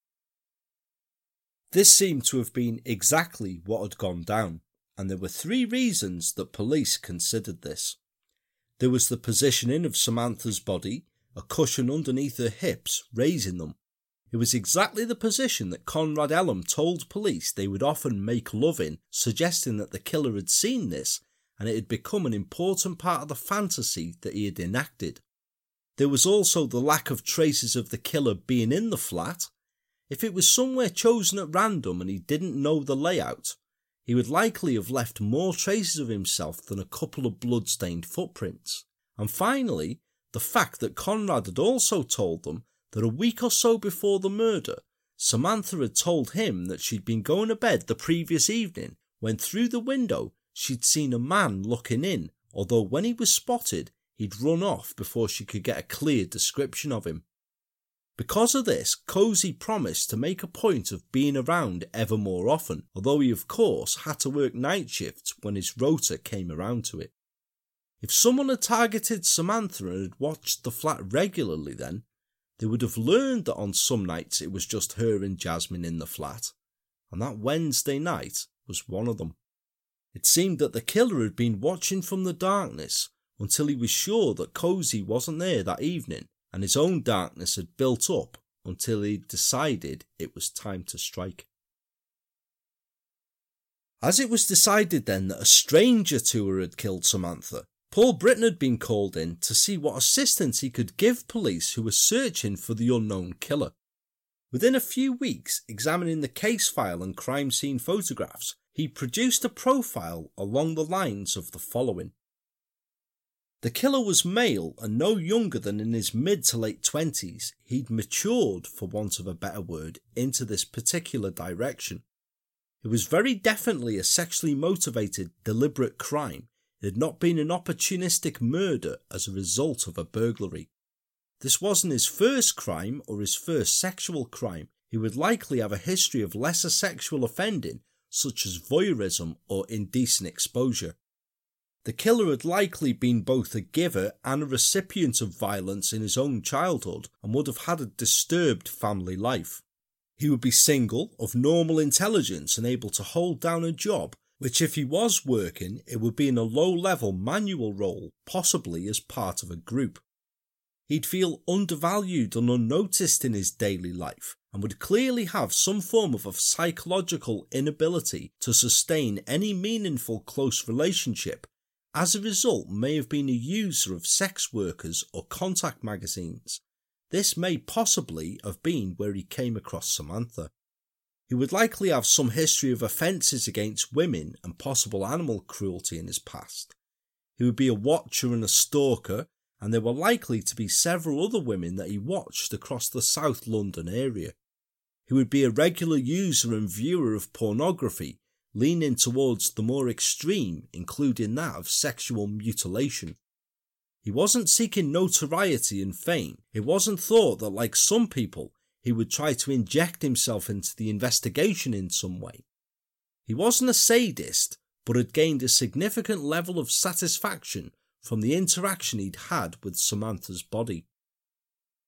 This seemed to have been exactly what had gone down, and there were three reasons that police considered this. There was the positioning of Samantha's body, a cushion underneath her hips, raising them. It was exactly the position that Conrad Ellum told police they would often make love in, suggesting that the killer had seen this and it had become an important part of the fantasy that he had enacted. There was also the lack of traces of the killer being in the flat. If it was somewhere chosen at random and he didn't know the layout, he would likely have left more traces of himself than a couple of blood-stained footprints. And finally, the fact that Conrad had also told them that a week or so before the murder, Samantha had told him that she'd been going to bed the previous evening when through the window she'd seen a man looking in, although when he was spotted, he'd run off before she could get a clear description of him. Because of this, Cozy promised to make a point of being around ever more often, although he of course had to work night shifts when his rota came around to it. If someone had targeted Samantha and had watched the flat regularly then, they would have learned that on some nights it was just her and Jasmine in the flat, and that Wednesday night was one of them. It seemed that the killer had been watching from the darkness until he was sure that Cozy wasn't there that evening, and his own darkness had built up until he decided it was time to strike. As it was decided then that a stranger to her had killed Samantha, Paul Britton had been called in to see what assistance he could give police who were searching for the unknown killer. Within a few weeks, examining the case file and crime scene photographs, he produced a profile along the lines of the following. The killer was male and no younger than in his mid to late 20s. He'd matured, for want of a better word, into this particular direction. It was very definitely a sexually motivated, deliberate crime it had not been an opportunistic murder as a result of a burglary. This wasn't his first crime or his first sexual crime. He would likely have a history of lesser sexual offending, such as voyeurism or indecent exposure. The killer had likely been both a giver and a recipient of violence in his own childhood and would have had a disturbed family life. He would be single, of normal intelligence, and able to hold down a job which if he was working, it would be in a low level manual role, possibly as part of a group. He'd feel undervalued and unnoticed in his daily life, and would clearly have some form of a psychological inability to sustain any meaningful close relationship, as a result may have been a user of sex workers or contact magazines. This may possibly have been where he came across Samantha. He would likely have some history of offences against women and possible animal cruelty in his past. He would be a watcher and a stalker, and there were likely to be several other women that he watched across the South London area. He would be a regular user and viewer of pornography, leaning towards the more extreme, including that of sexual mutilation. He wasn't seeking notoriety and fame. It wasn't thought that, like some people, he would try to inject himself into the investigation in some way. He wasn't a sadist, but had gained a significant level of satisfaction from the interaction he'd had with Samantha's body.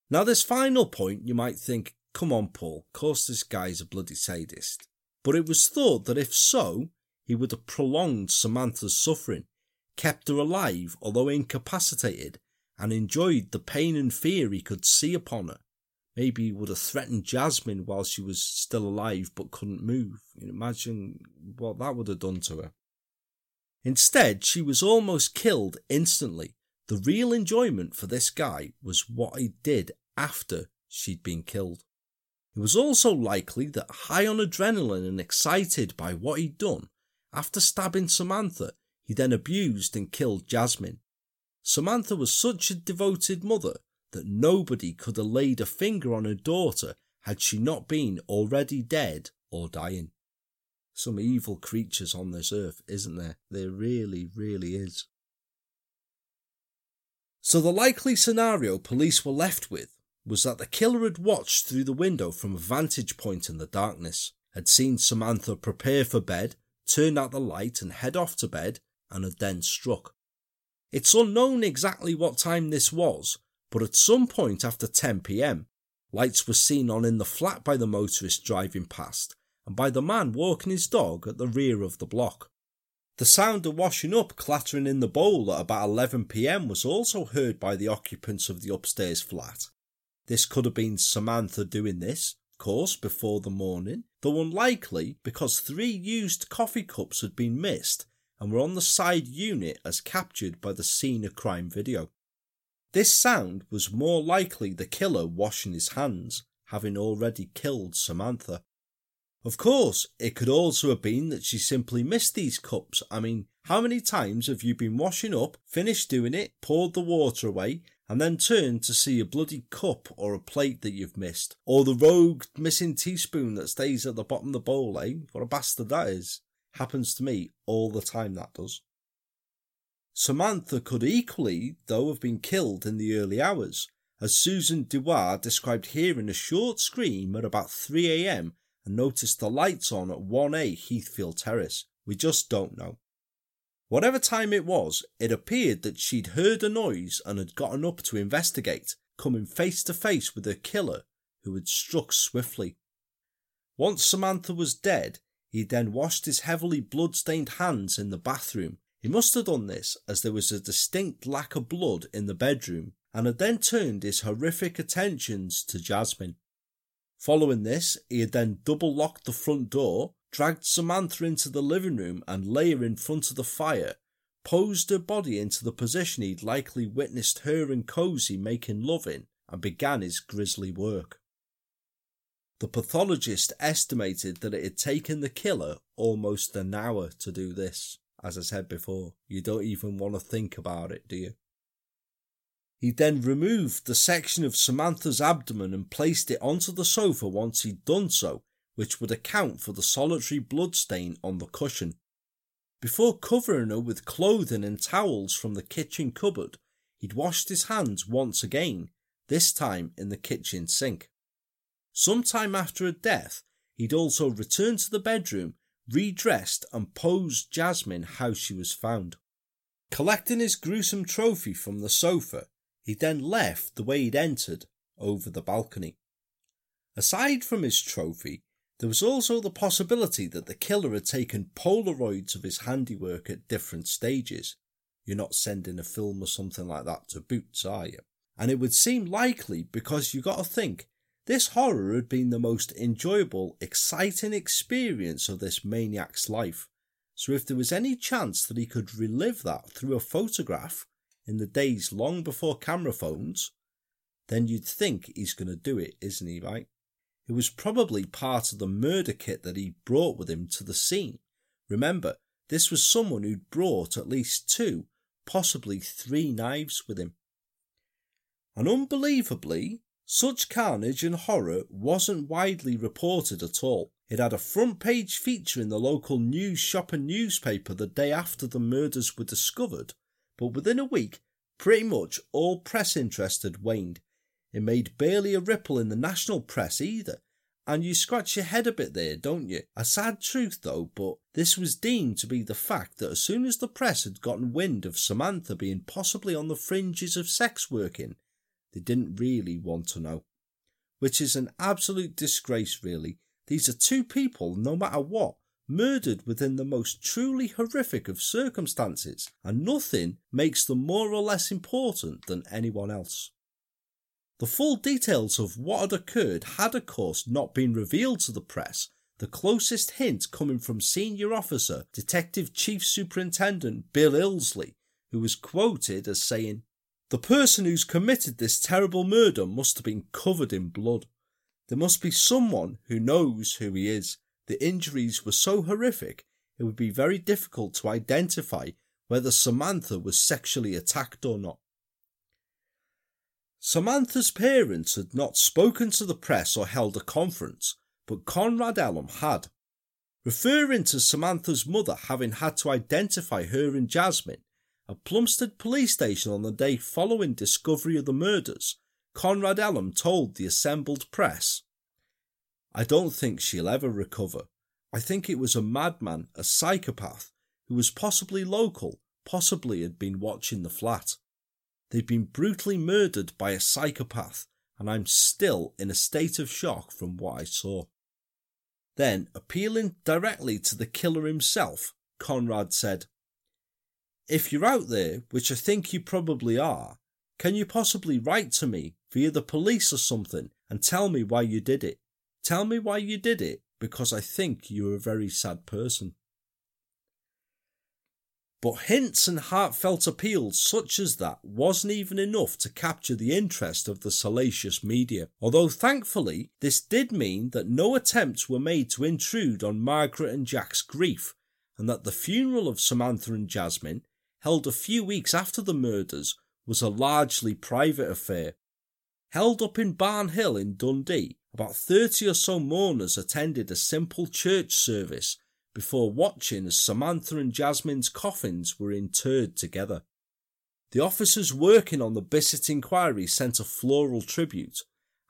Now, this final point, you might think, come on, Paul, of course this guy's a bloody sadist. But it was thought that if so, he would have prolonged Samantha's suffering, kept her alive although incapacitated, and enjoyed the pain and fear he could see upon her, maybe he would have threatened Jasmine while she was still alive but couldn't move. Imagine what that would have done to her. Instead, she was almost killed instantly. The real enjoyment for this guy was what he did after she'd been killed. It was also likely that high on adrenaline and excited by what he'd done, after stabbing Samantha, he then abused and killed Jasmine. Samantha was such a devoted mother that nobody could have laid a finger on her daughter had she not been already dead or dying. Some evil creatures on this earth, isn't there? There really, really is. So the likely scenario police were left with was that the killer had watched through the window from a vantage point in the darkness, had seen Samantha prepare for bed, turn out the light and head off to bed, and had then struck. It's unknown exactly what time this was, but at some point after 10 pm, lights were seen on in the flat by the motorist driving past and by the man walking his dog at the rear of the block. The sound of washing up clattering in the bowl at about 11 pm was also heard by the occupants of the upstairs flat. This could have been Samantha doing this, of course, before the morning, though unlikely because three used coffee cups had been missed and were on the side unit as captured by the scene of crime video. This sound was more likely the killer washing his hands, having already killed Samantha. Of course, it could also have been that she simply missed these cups. I mean, how many times have you been washing up, finished doing it, poured the water away, and then turn to see a bloody cup or a plate that you've missed? Or the rogue missing teaspoon that stays at the bottom of the bowl, eh? What a bastard that is. Happens to me all the time, that does. Samantha could equally, though, have been killed in the early hours, as Susan Dewar described hearing a short scream at about 3am and noticed the lights on at 1A Heathfield Terrace. We just don't know. Whatever time it was, it appeared that she'd heard a noise and had gotten up to investigate, coming face to face with her killer, who had struck swiftly. Once Samantha was dead, he then washed his heavily blood-stained hands in the bathroom. He must have done this as there was a distinct lack of blood in the bedroom and had then turned his horrific attentions to Jasmine. Following this, he had then double locked the front door, dragged Samantha into the living room and lay her in front of the fire, posed her body into the position he'd likely witnessed her and Cozy making love in, and began his grisly work. The pathologist estimated that it had taken the killer almost an hour to do this. As I said before, you don't even want to think about it, do you? He then removed the section of Samantha's abdomen and placed it onto the sofa once he'd done so, which would account for the solitary bloodstain on the cushion. Before covering her with clothing and towels from the kitchen cupboard, he'd washed his hands once again, this time in the kitchen sink. Sometime after her death, he'd also returned to the bedroom, redressed, and posed Jasmine how she was found. Collecting his gruesome trophy from the sofa, he then left the way he'd entered, over the balcony. Aside from his trophy, there was also the possibility that the killer had taken Polaroids of his handiwork at different stages. You're not sending a film or something like that to Boots, are you? And it would seem likely because you got to think this horror had been the most enjoyable, exciting experience of this maniac's life. So if there was any chance that he could relive that through a photograph in the days long before camera phones, then you'd think he's going to do it, isn't he, right? It was probably part of the murder kit that he brought with him to the scene. Remember, this was someone who'd brought at least two, possibly three knives with him. And unbelievably, such carnage and horror wasn't widely reported at all. It had a front page feature in the local news shop and newspaper the day after the murders were discovered, but within a week, pretty much all press interest had waned. It made barely a ripple in the national press either, and you scratch your head a bit there, don't you? A sad truth though, but this was deemed to be the fact that as soon as the press had gotten wind of Samantha being possibly on the fringes of sex working, they didn't really want to know. Which is an absolute disgrace, really. These are two people, no matter what, murdered within the most truly horrific of circumstances, and nothing makes them more or less important than anyone else. The full details of what had occurred had, of course, not been revealed to the press, the closest hint coming from senior officer, Detective Chief Superintendent Bill Ilsley, who was quoted as saying, the person who's committed this terrible murder must have been covered in blood. There must be someone who knows who he is. The injuries were so horrific, it would be very difficult to identify whether Samantha was sexually attacked or not. Samantha's parents had not spoken to the press or held a conference, but Conrad Ellum had. Referring to Samantha's mother having had to identify her and Jasmine, At Plumstead police station on the day following discovery of the murders, Conrad Ellum told the assembled press, I don't think she'll ever recover. I think it was a madman, a psychopath, who was possibly local, possibly had been watching the flat. They've been brutally murdered by a psychopath, and I'm still in a state of shock from what I saw. Then, appealing directly to the killer himself, Conrad said, If you're out there, which I think you probably are, can you possibly write to me via the police or something and tell me why you did it? Tell me why you did it because I think you're a very sad person. But hints and heartfelt appeals such as that wasn't even enough to capture the interest of the salacious media, although thankfully this did mean that no attempts were made to intrude on Margaret and Jack's grief, and that the funeral of Samantha and Jasmine, held a few weeks after the murders, was a largely private affair. Held up in Barnhill in Dundee, about 30 or so mourners attended a simple church service before watching as Samantha and Jasmine's coffins were interred together. The officers working on the Bissett inquiry sent a floral tribute,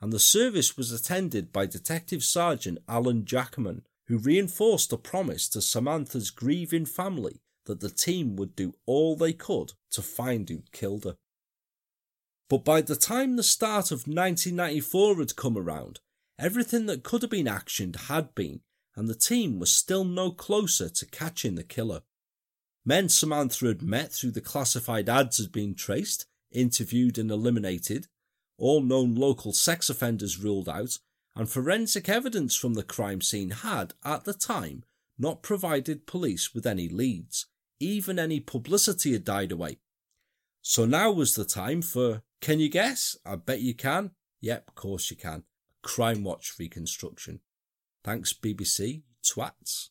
and the service was attended by Detective Sergeant Alan Jackman, who reinforced a promise to Samantha's grieving family that the team would do all they could to find who'd killed her. But by the time the start of 1994 had come around, everything that could have been actioned had been, and the team was still no closer to catching the killer. Men Samantha had met through the classified ads had been traced, interviewed, and eliminated, all known local sex offenders ruled out, and forensic evidence from the crime scene had, at the time, not provided police with any leads. Even any publicity had died away. So now was the time for, can you guess? I bet you can. Yep, of course you can. Crime Watch reconstruction. Thanks, BBC, twats.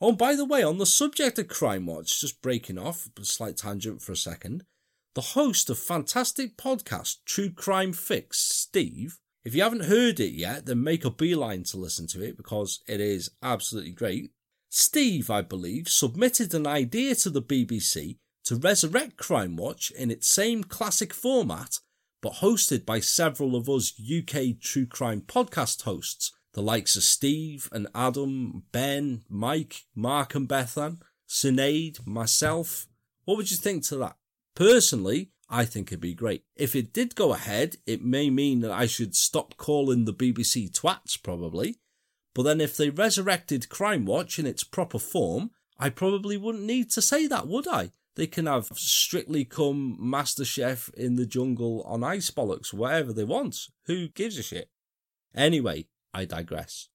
Oh, by the way, on the subject of Crime Watch, just breaking off, a slight tangent for a second, the host of fantastic podcast True Crime Fix, Steve, if you haven't heard it yet, then make a beeline to listen to it because it is absolutely great. Steve, I believe, submitted an idea to the BBC to resurrect Crime Watch in its same classic format, but hosted by several of us UK true crime podcast hosts the likes of Steve and Adam, Ben, Mike, Mark and Bethan, Sinead, myself. What would you think to that? Personally, I think it'd be great. If it did go ahead, it may mean that I should stop calling the BBC twats, probably. But then if they resurrected Crime Watch in its proper form, I probably wouldn't need to say that, would I? They can have Strictly Come Master Chef in the Jungle on Ice Bollocks, whatever they want. Who gives a shit? Anyway, I digress.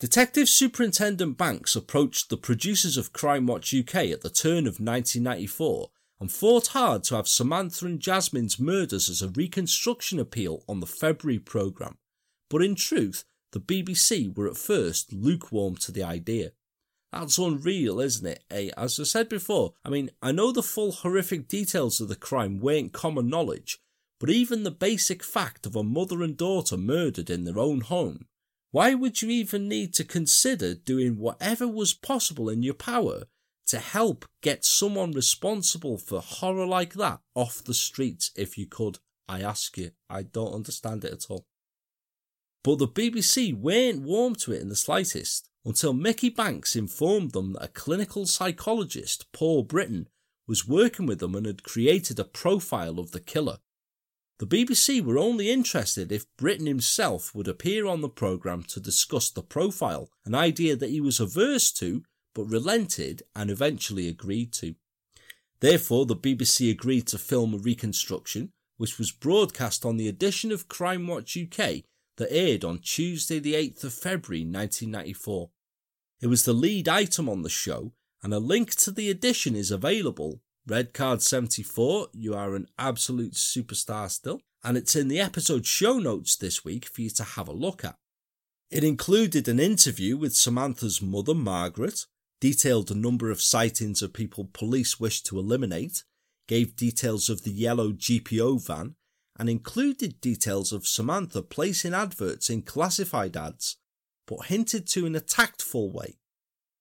Detective Superintendent Banks approached the producers of Crime Watch UK at the turn of 1994 and fought hard to have Samantha and Jasmine's murders as a reconstruction appeal on the February programme, but in truth, the BBC were at first lukewarm to the idea. That's unreal, isn't it? Eh? As I said before, I mean, I know the full horrific details of the crime weren't common knowledge, but even the basic fact of a mother and daughter murdered in their own home, why would you even need to consider doing whatever was possible in your power to help get someone responsible for horror like that off the streets if you could? I ask you, I don't understand it at all. But the BBC weren't warm to it in the slightest until Mickey Banks informed them that a clinical psychologist, Paul Britton, was working with them and had created a profile of the killer. The BBC were only interested if Britton himself would appear on the programme to discuss the profile, an idea that he was averse to, but relented and eventually agreed to. Therefore, the BBC agreed to film a reconstruction, which was broadcast on the edition of Crime Watch UK that aired on Tuesday, the 8th of February 1994. It was the lead item on the show, and a link to the edition is available Red Card 74, you are an absolute superstar still, and it's in the episode show notes this week for you to have a look at. It included an interview with Samantha's mother, Margaret, detailed a number of sightings of people police wished to eliminate, gave details of the yellow GPO van, and included details of Samantha placing adverts in classified ads, but hinted to in a tactful way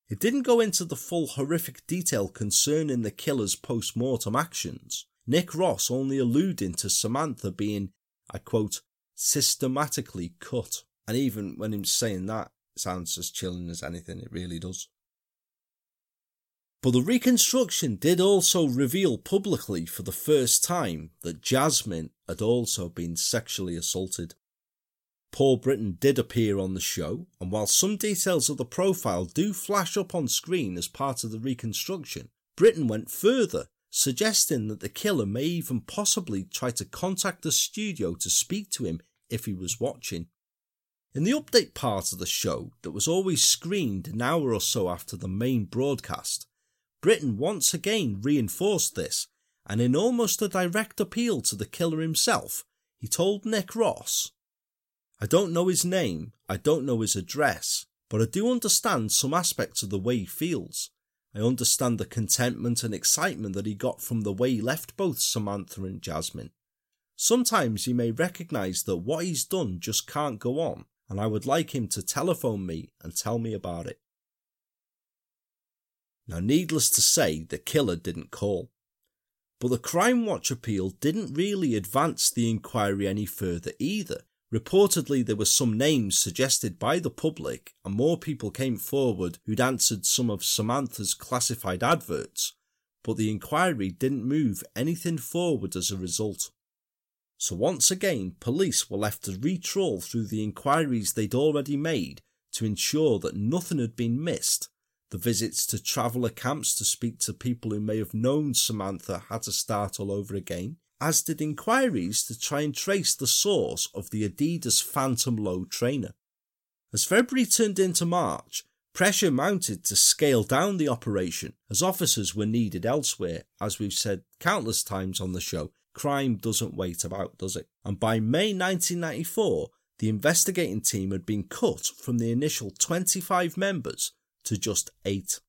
It didn't go into the full horrific detail concerning the killer's post mortem actions, Nick Ross only alluding to Samantha being, I quote, systematically cut. And even when he's saying that, sounds as chilling as anything, it really does. But the reconstruction did also reveal publicly for the first time that Jasmine had also been sexually assaulted. Paul Britton did appear on the show, and while some details of the profile do flash up on screen as part of the reconstruction, Britton went further, suggesting that the killer may even possibly try to contact the studio to speak to him if he was watching. In the update part of the show that was always screened an hour or so after the main broadcast, Britton once again reinforced this, and in almost a direct appeal to the killer himself, he told Nick Ross, I don't know his name, I don't know his address, but I do understand some aspects of the way he feels. I understand the contentment and excitement that he got from the way he left both Samantha and Jasmine. Sometimes he may recognise that what he's done just can't go on, and I would like him to telephone me and tell me about it. Now, needless to say, the killer didn't call. But the Crime Watch appeal didn't really advance the inquiry any further either. Reportedly, there were some names suggested by the public, and more people came forward who'd answered some of Samantha's classified adverts, but the inquiry didn't move anything forward as a result. So once again, police were left to retrawl through the inquiries they'd already made to ensure that nothing had been missed the visits to traveller camps to speak to people who may have known Samantha had to start all over again, as did inquiries to try and trace the source of the Adidas Phantom Low trainer. As February turned into March, pressure mounted to scale down the operation as officers were needed elsewhere. As we've said countless times on the show, crime doesn't wait about, does it? And by May 1994, the investigating team had been cut from the initial 25 members to just eight.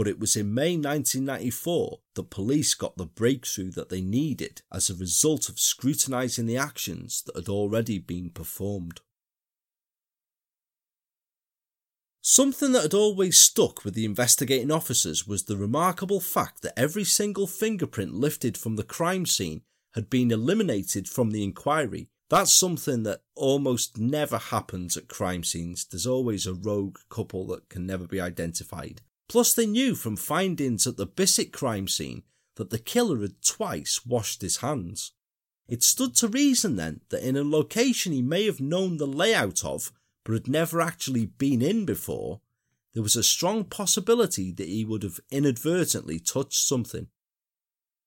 But it was in May 1994 that police got the breakthrough that they needed as a result of scrutinising the actions that had already been performed. Something that had always stuck with the investigating officers was the remarkable fact that every single fingerprint lifted from the crime scene had been eliminated from the inquiry that's something that almost never happens at crime scenes. There's always a rogue couple that can never be identified. Plus, they knew from findings at the Bissett crime scene that the killer had twice washed his hands. It stood to reason then that in a location he may have known the layout of, but had never actually been in before, there was a strong possibility that he would have inadvertently touched something.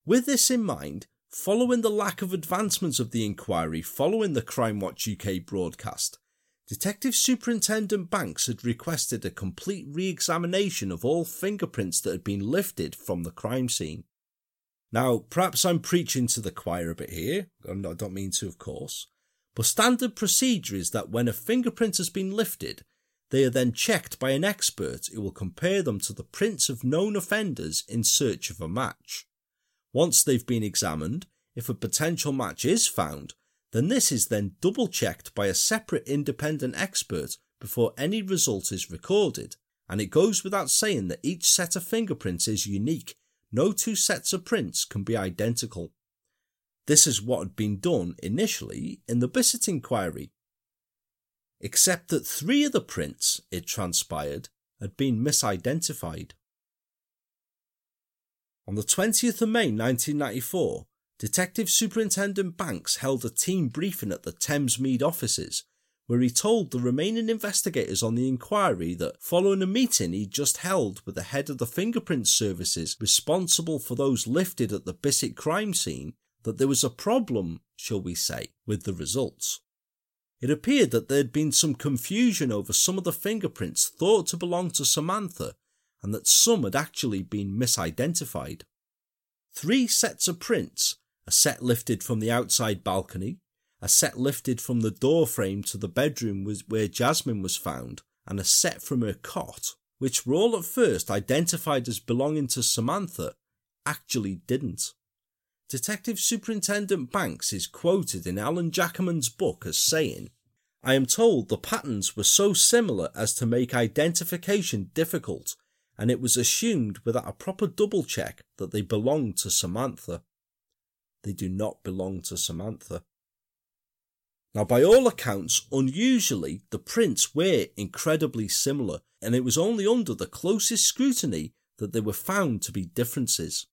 With this in mind, Following the lack of advancements of the inquiry following the Crime Watch UK broadcast, Detective Superintendent Banks had requested a complete re examination of all fingerprints that had been lifted from the crime scene. Now, perhaps I'm preaching to the choir a bit here, I don't mean to, of course, but standard procedure is that when a fingerprint has been lifted, they are then checked by an expert who will compare them to the prints of known offenders in search of a match. Once they've been examined, if a potential match is found, then this is then double checked by a separate independent expert before any result is recorded. And it goes without saying that each set of fingerprints is unique. No two sets of prints can be identical. This is what had been done initially in the Bissett inquiry. Except that three of the prints, it transpired, had been misidentified. On the 20th of May 1994, Detective Superintendent Banks held a team briefing at the Thamesmead offices where he told the remaining investigators on the inquiry that following a meeting he'd just held with the head of the fingerprint services responsible for those lifted at the Bissett crime scene, that there was a problem, shall we say, with the results. It appeared that there had been some confusion over some of the fingerprints thought to belong to Samantha and that some had actually been misidentified. Three sets of prints a set lifted from the outside balcony, a set lifted from the door frame to the bedroom where Jasmine was found, and a set from her cot, which were all at first identified as belonging to Samantha, actually didn't. Detective Superintendent Banks is quoted in Alan Jackaman's book as saying, I am told the patterns were so similar as to make identification difficult, and it was assumed without a proper double check that they belonged to Samantha. They do not belong to Samantha. Now, by all accounts, unusually, the prints were incredibly similar, and it was only under the closest scrutiny that they were found to be differences.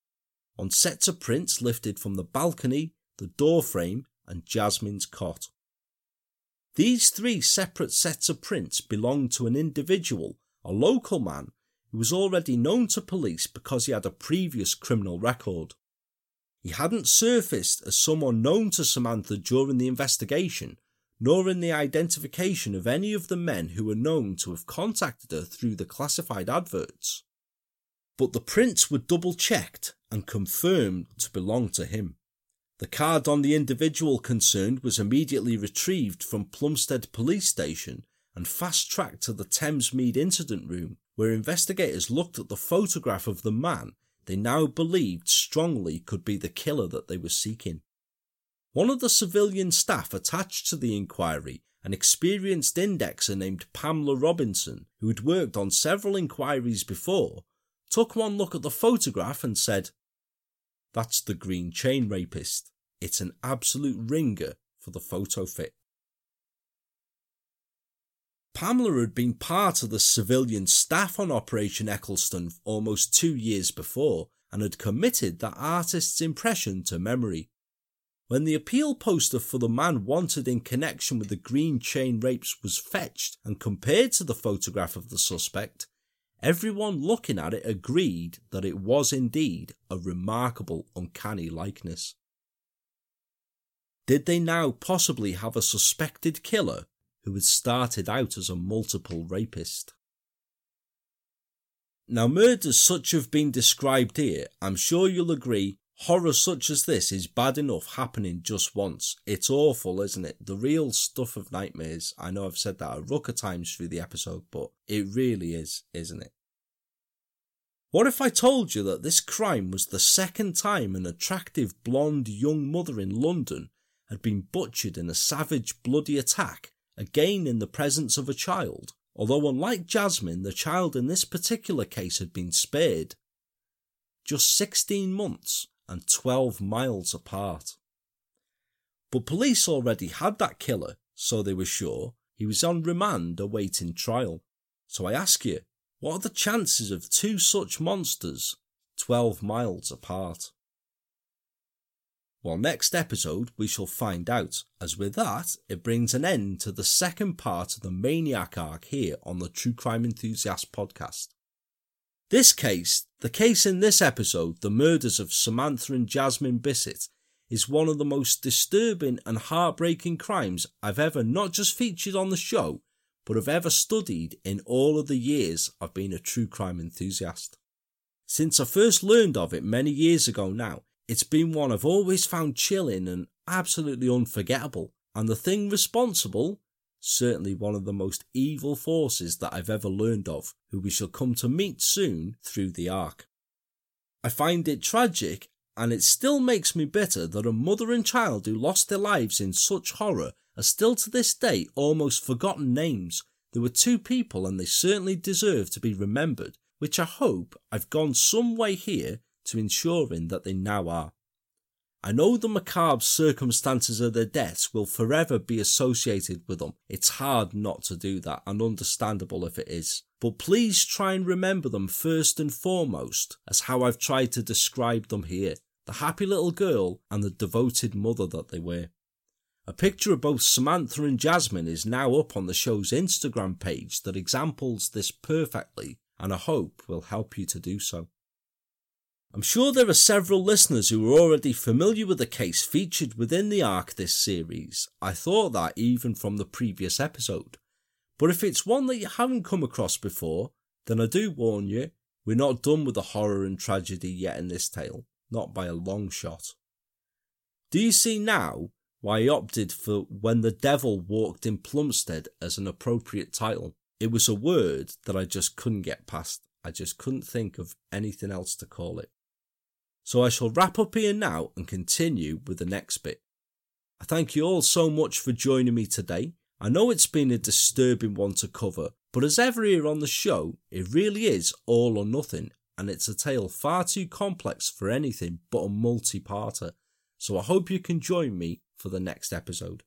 On sets of prints lifted from the balcony, the door frame, and Jasmine's cot. These three separate sets of prints belonged to an individual, a local man, who was already known to police because he had a previous criminal record. He hadn't surfaced as someone known to Samantha during the investigation, nor in the identification of any of the men who were known to have contacted her through the classified adverts. But the prints were double checked and confirmed to belong to him. The card on the individual concerned was immediately retrieved from Plumstead Police Station and fast tracked to the Thamesmead incident room, where investigators looked at the photograph of the man they now believed strongly could be the killer that they were seeking. One of the civilian staff attached to the inquiry, an experienced indexer named Pamela Robinson, who had worked on several inquiries before, took one look at the photograph and said, That's the green chain rapist. It's an absolute ringer for the photo fit. Pamela had been part of the civilian staff on Operation Eccleston almost two years before and had committed that artist's impression to memory. When the appeal poster for the man wanted in connection with the green chain rapes was fetched and compared to the photograph of the suspect, everyone looking at it agreed that it was indeed a remarkable uncanny likeness. Did they now possibly have a suspected killer who had started out as a multiple rapist? Now, murders such have been described here, I'm sure you'll agree, horror such as this is bad enough happening just once. It's awful, isn't it? The real stuff of nightmares. I know I've said that a ruck of times through the episode, but it really is, isn't it? What if I told you that this crime was the second time an attractive blonde young mother in London had been butchered in a savage, bloody attack, again in the presence of a child, although unlike Jasmine, the child in this particular case had been spared. Just 16 months and 12 miles apart. But police already had that killer, so they were sure he was on remand awaiting trial. So I ask you, what are the chances of two such monsters 12 miles apart? Well, next episode we shall find out, as with that, it brings an end to the second part of the Maniac arc here on the True Crime Enthusiast podcast. This case, the case in this episode, the murders of Samantha and Jasmine Bissett, is one of the most disturbing and heartbreaking crimes I've ever not just featured on the show, but have ever studied in all of the years I've been a true crime enthusiast. Since I first learned of it many years ago now, it's been one I've always found chilling and absolutely unforgettable, and the thing responsible, certainly one of the most evil forces that I've ever learned of, who we shall come to meet soon through the arc. I find it tragic, and it still makes me bitter that a mother and child who lost their lives in such horror are still to this day almost forgotten names. There were two people, and they certainly deserve to be remembered, which I hope I've gone some way here to ensuring that they now are. I know the macabre circumstances of their deaths will forever be associated with them. It's hard not to do that, and understandable if it is. But please try and remember them first and foremost as how I've tried to describe them here the happy little girl and the devoted mother that they were. A picture of both Samantha and Jasmine is now up on the show's Instagram page that examples this perfectly, and I hope will help you to do so. I'm sure there are several listeners who are already familiar with the case featured within the arc this series. I thought that even from the previous episode. But if it's one that you haven't come across before, then I do warn you, we're not done with the horror and tragedy yet in this tale, not by a long shot. Do you see now why I opted for When the Devil Walked in Plumstead as an appropriate title? It was a word that I just couldn't get past. I just couldn't think of anything else to call it. So I shall wrap up here now and continue with the next bit. I thank you all so much for joining me today. I know it's been a disturbing one to cover, but as ever here on the show, it really is all or nothing, and it's a tale far too complex for anything but a multi parter. So I hope you can join me for the next episode.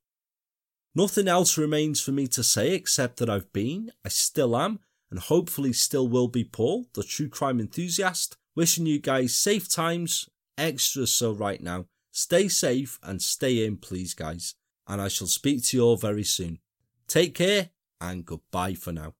Nothing else remains for me to say except that I've been, I still am, and hopefully still will be Paul, the true crime enthusiast, wishing you guys safe times, extra so right now. Stay safe and stay in, please, guys. And I shall speak to you all very soon. Take care and goodbye for now.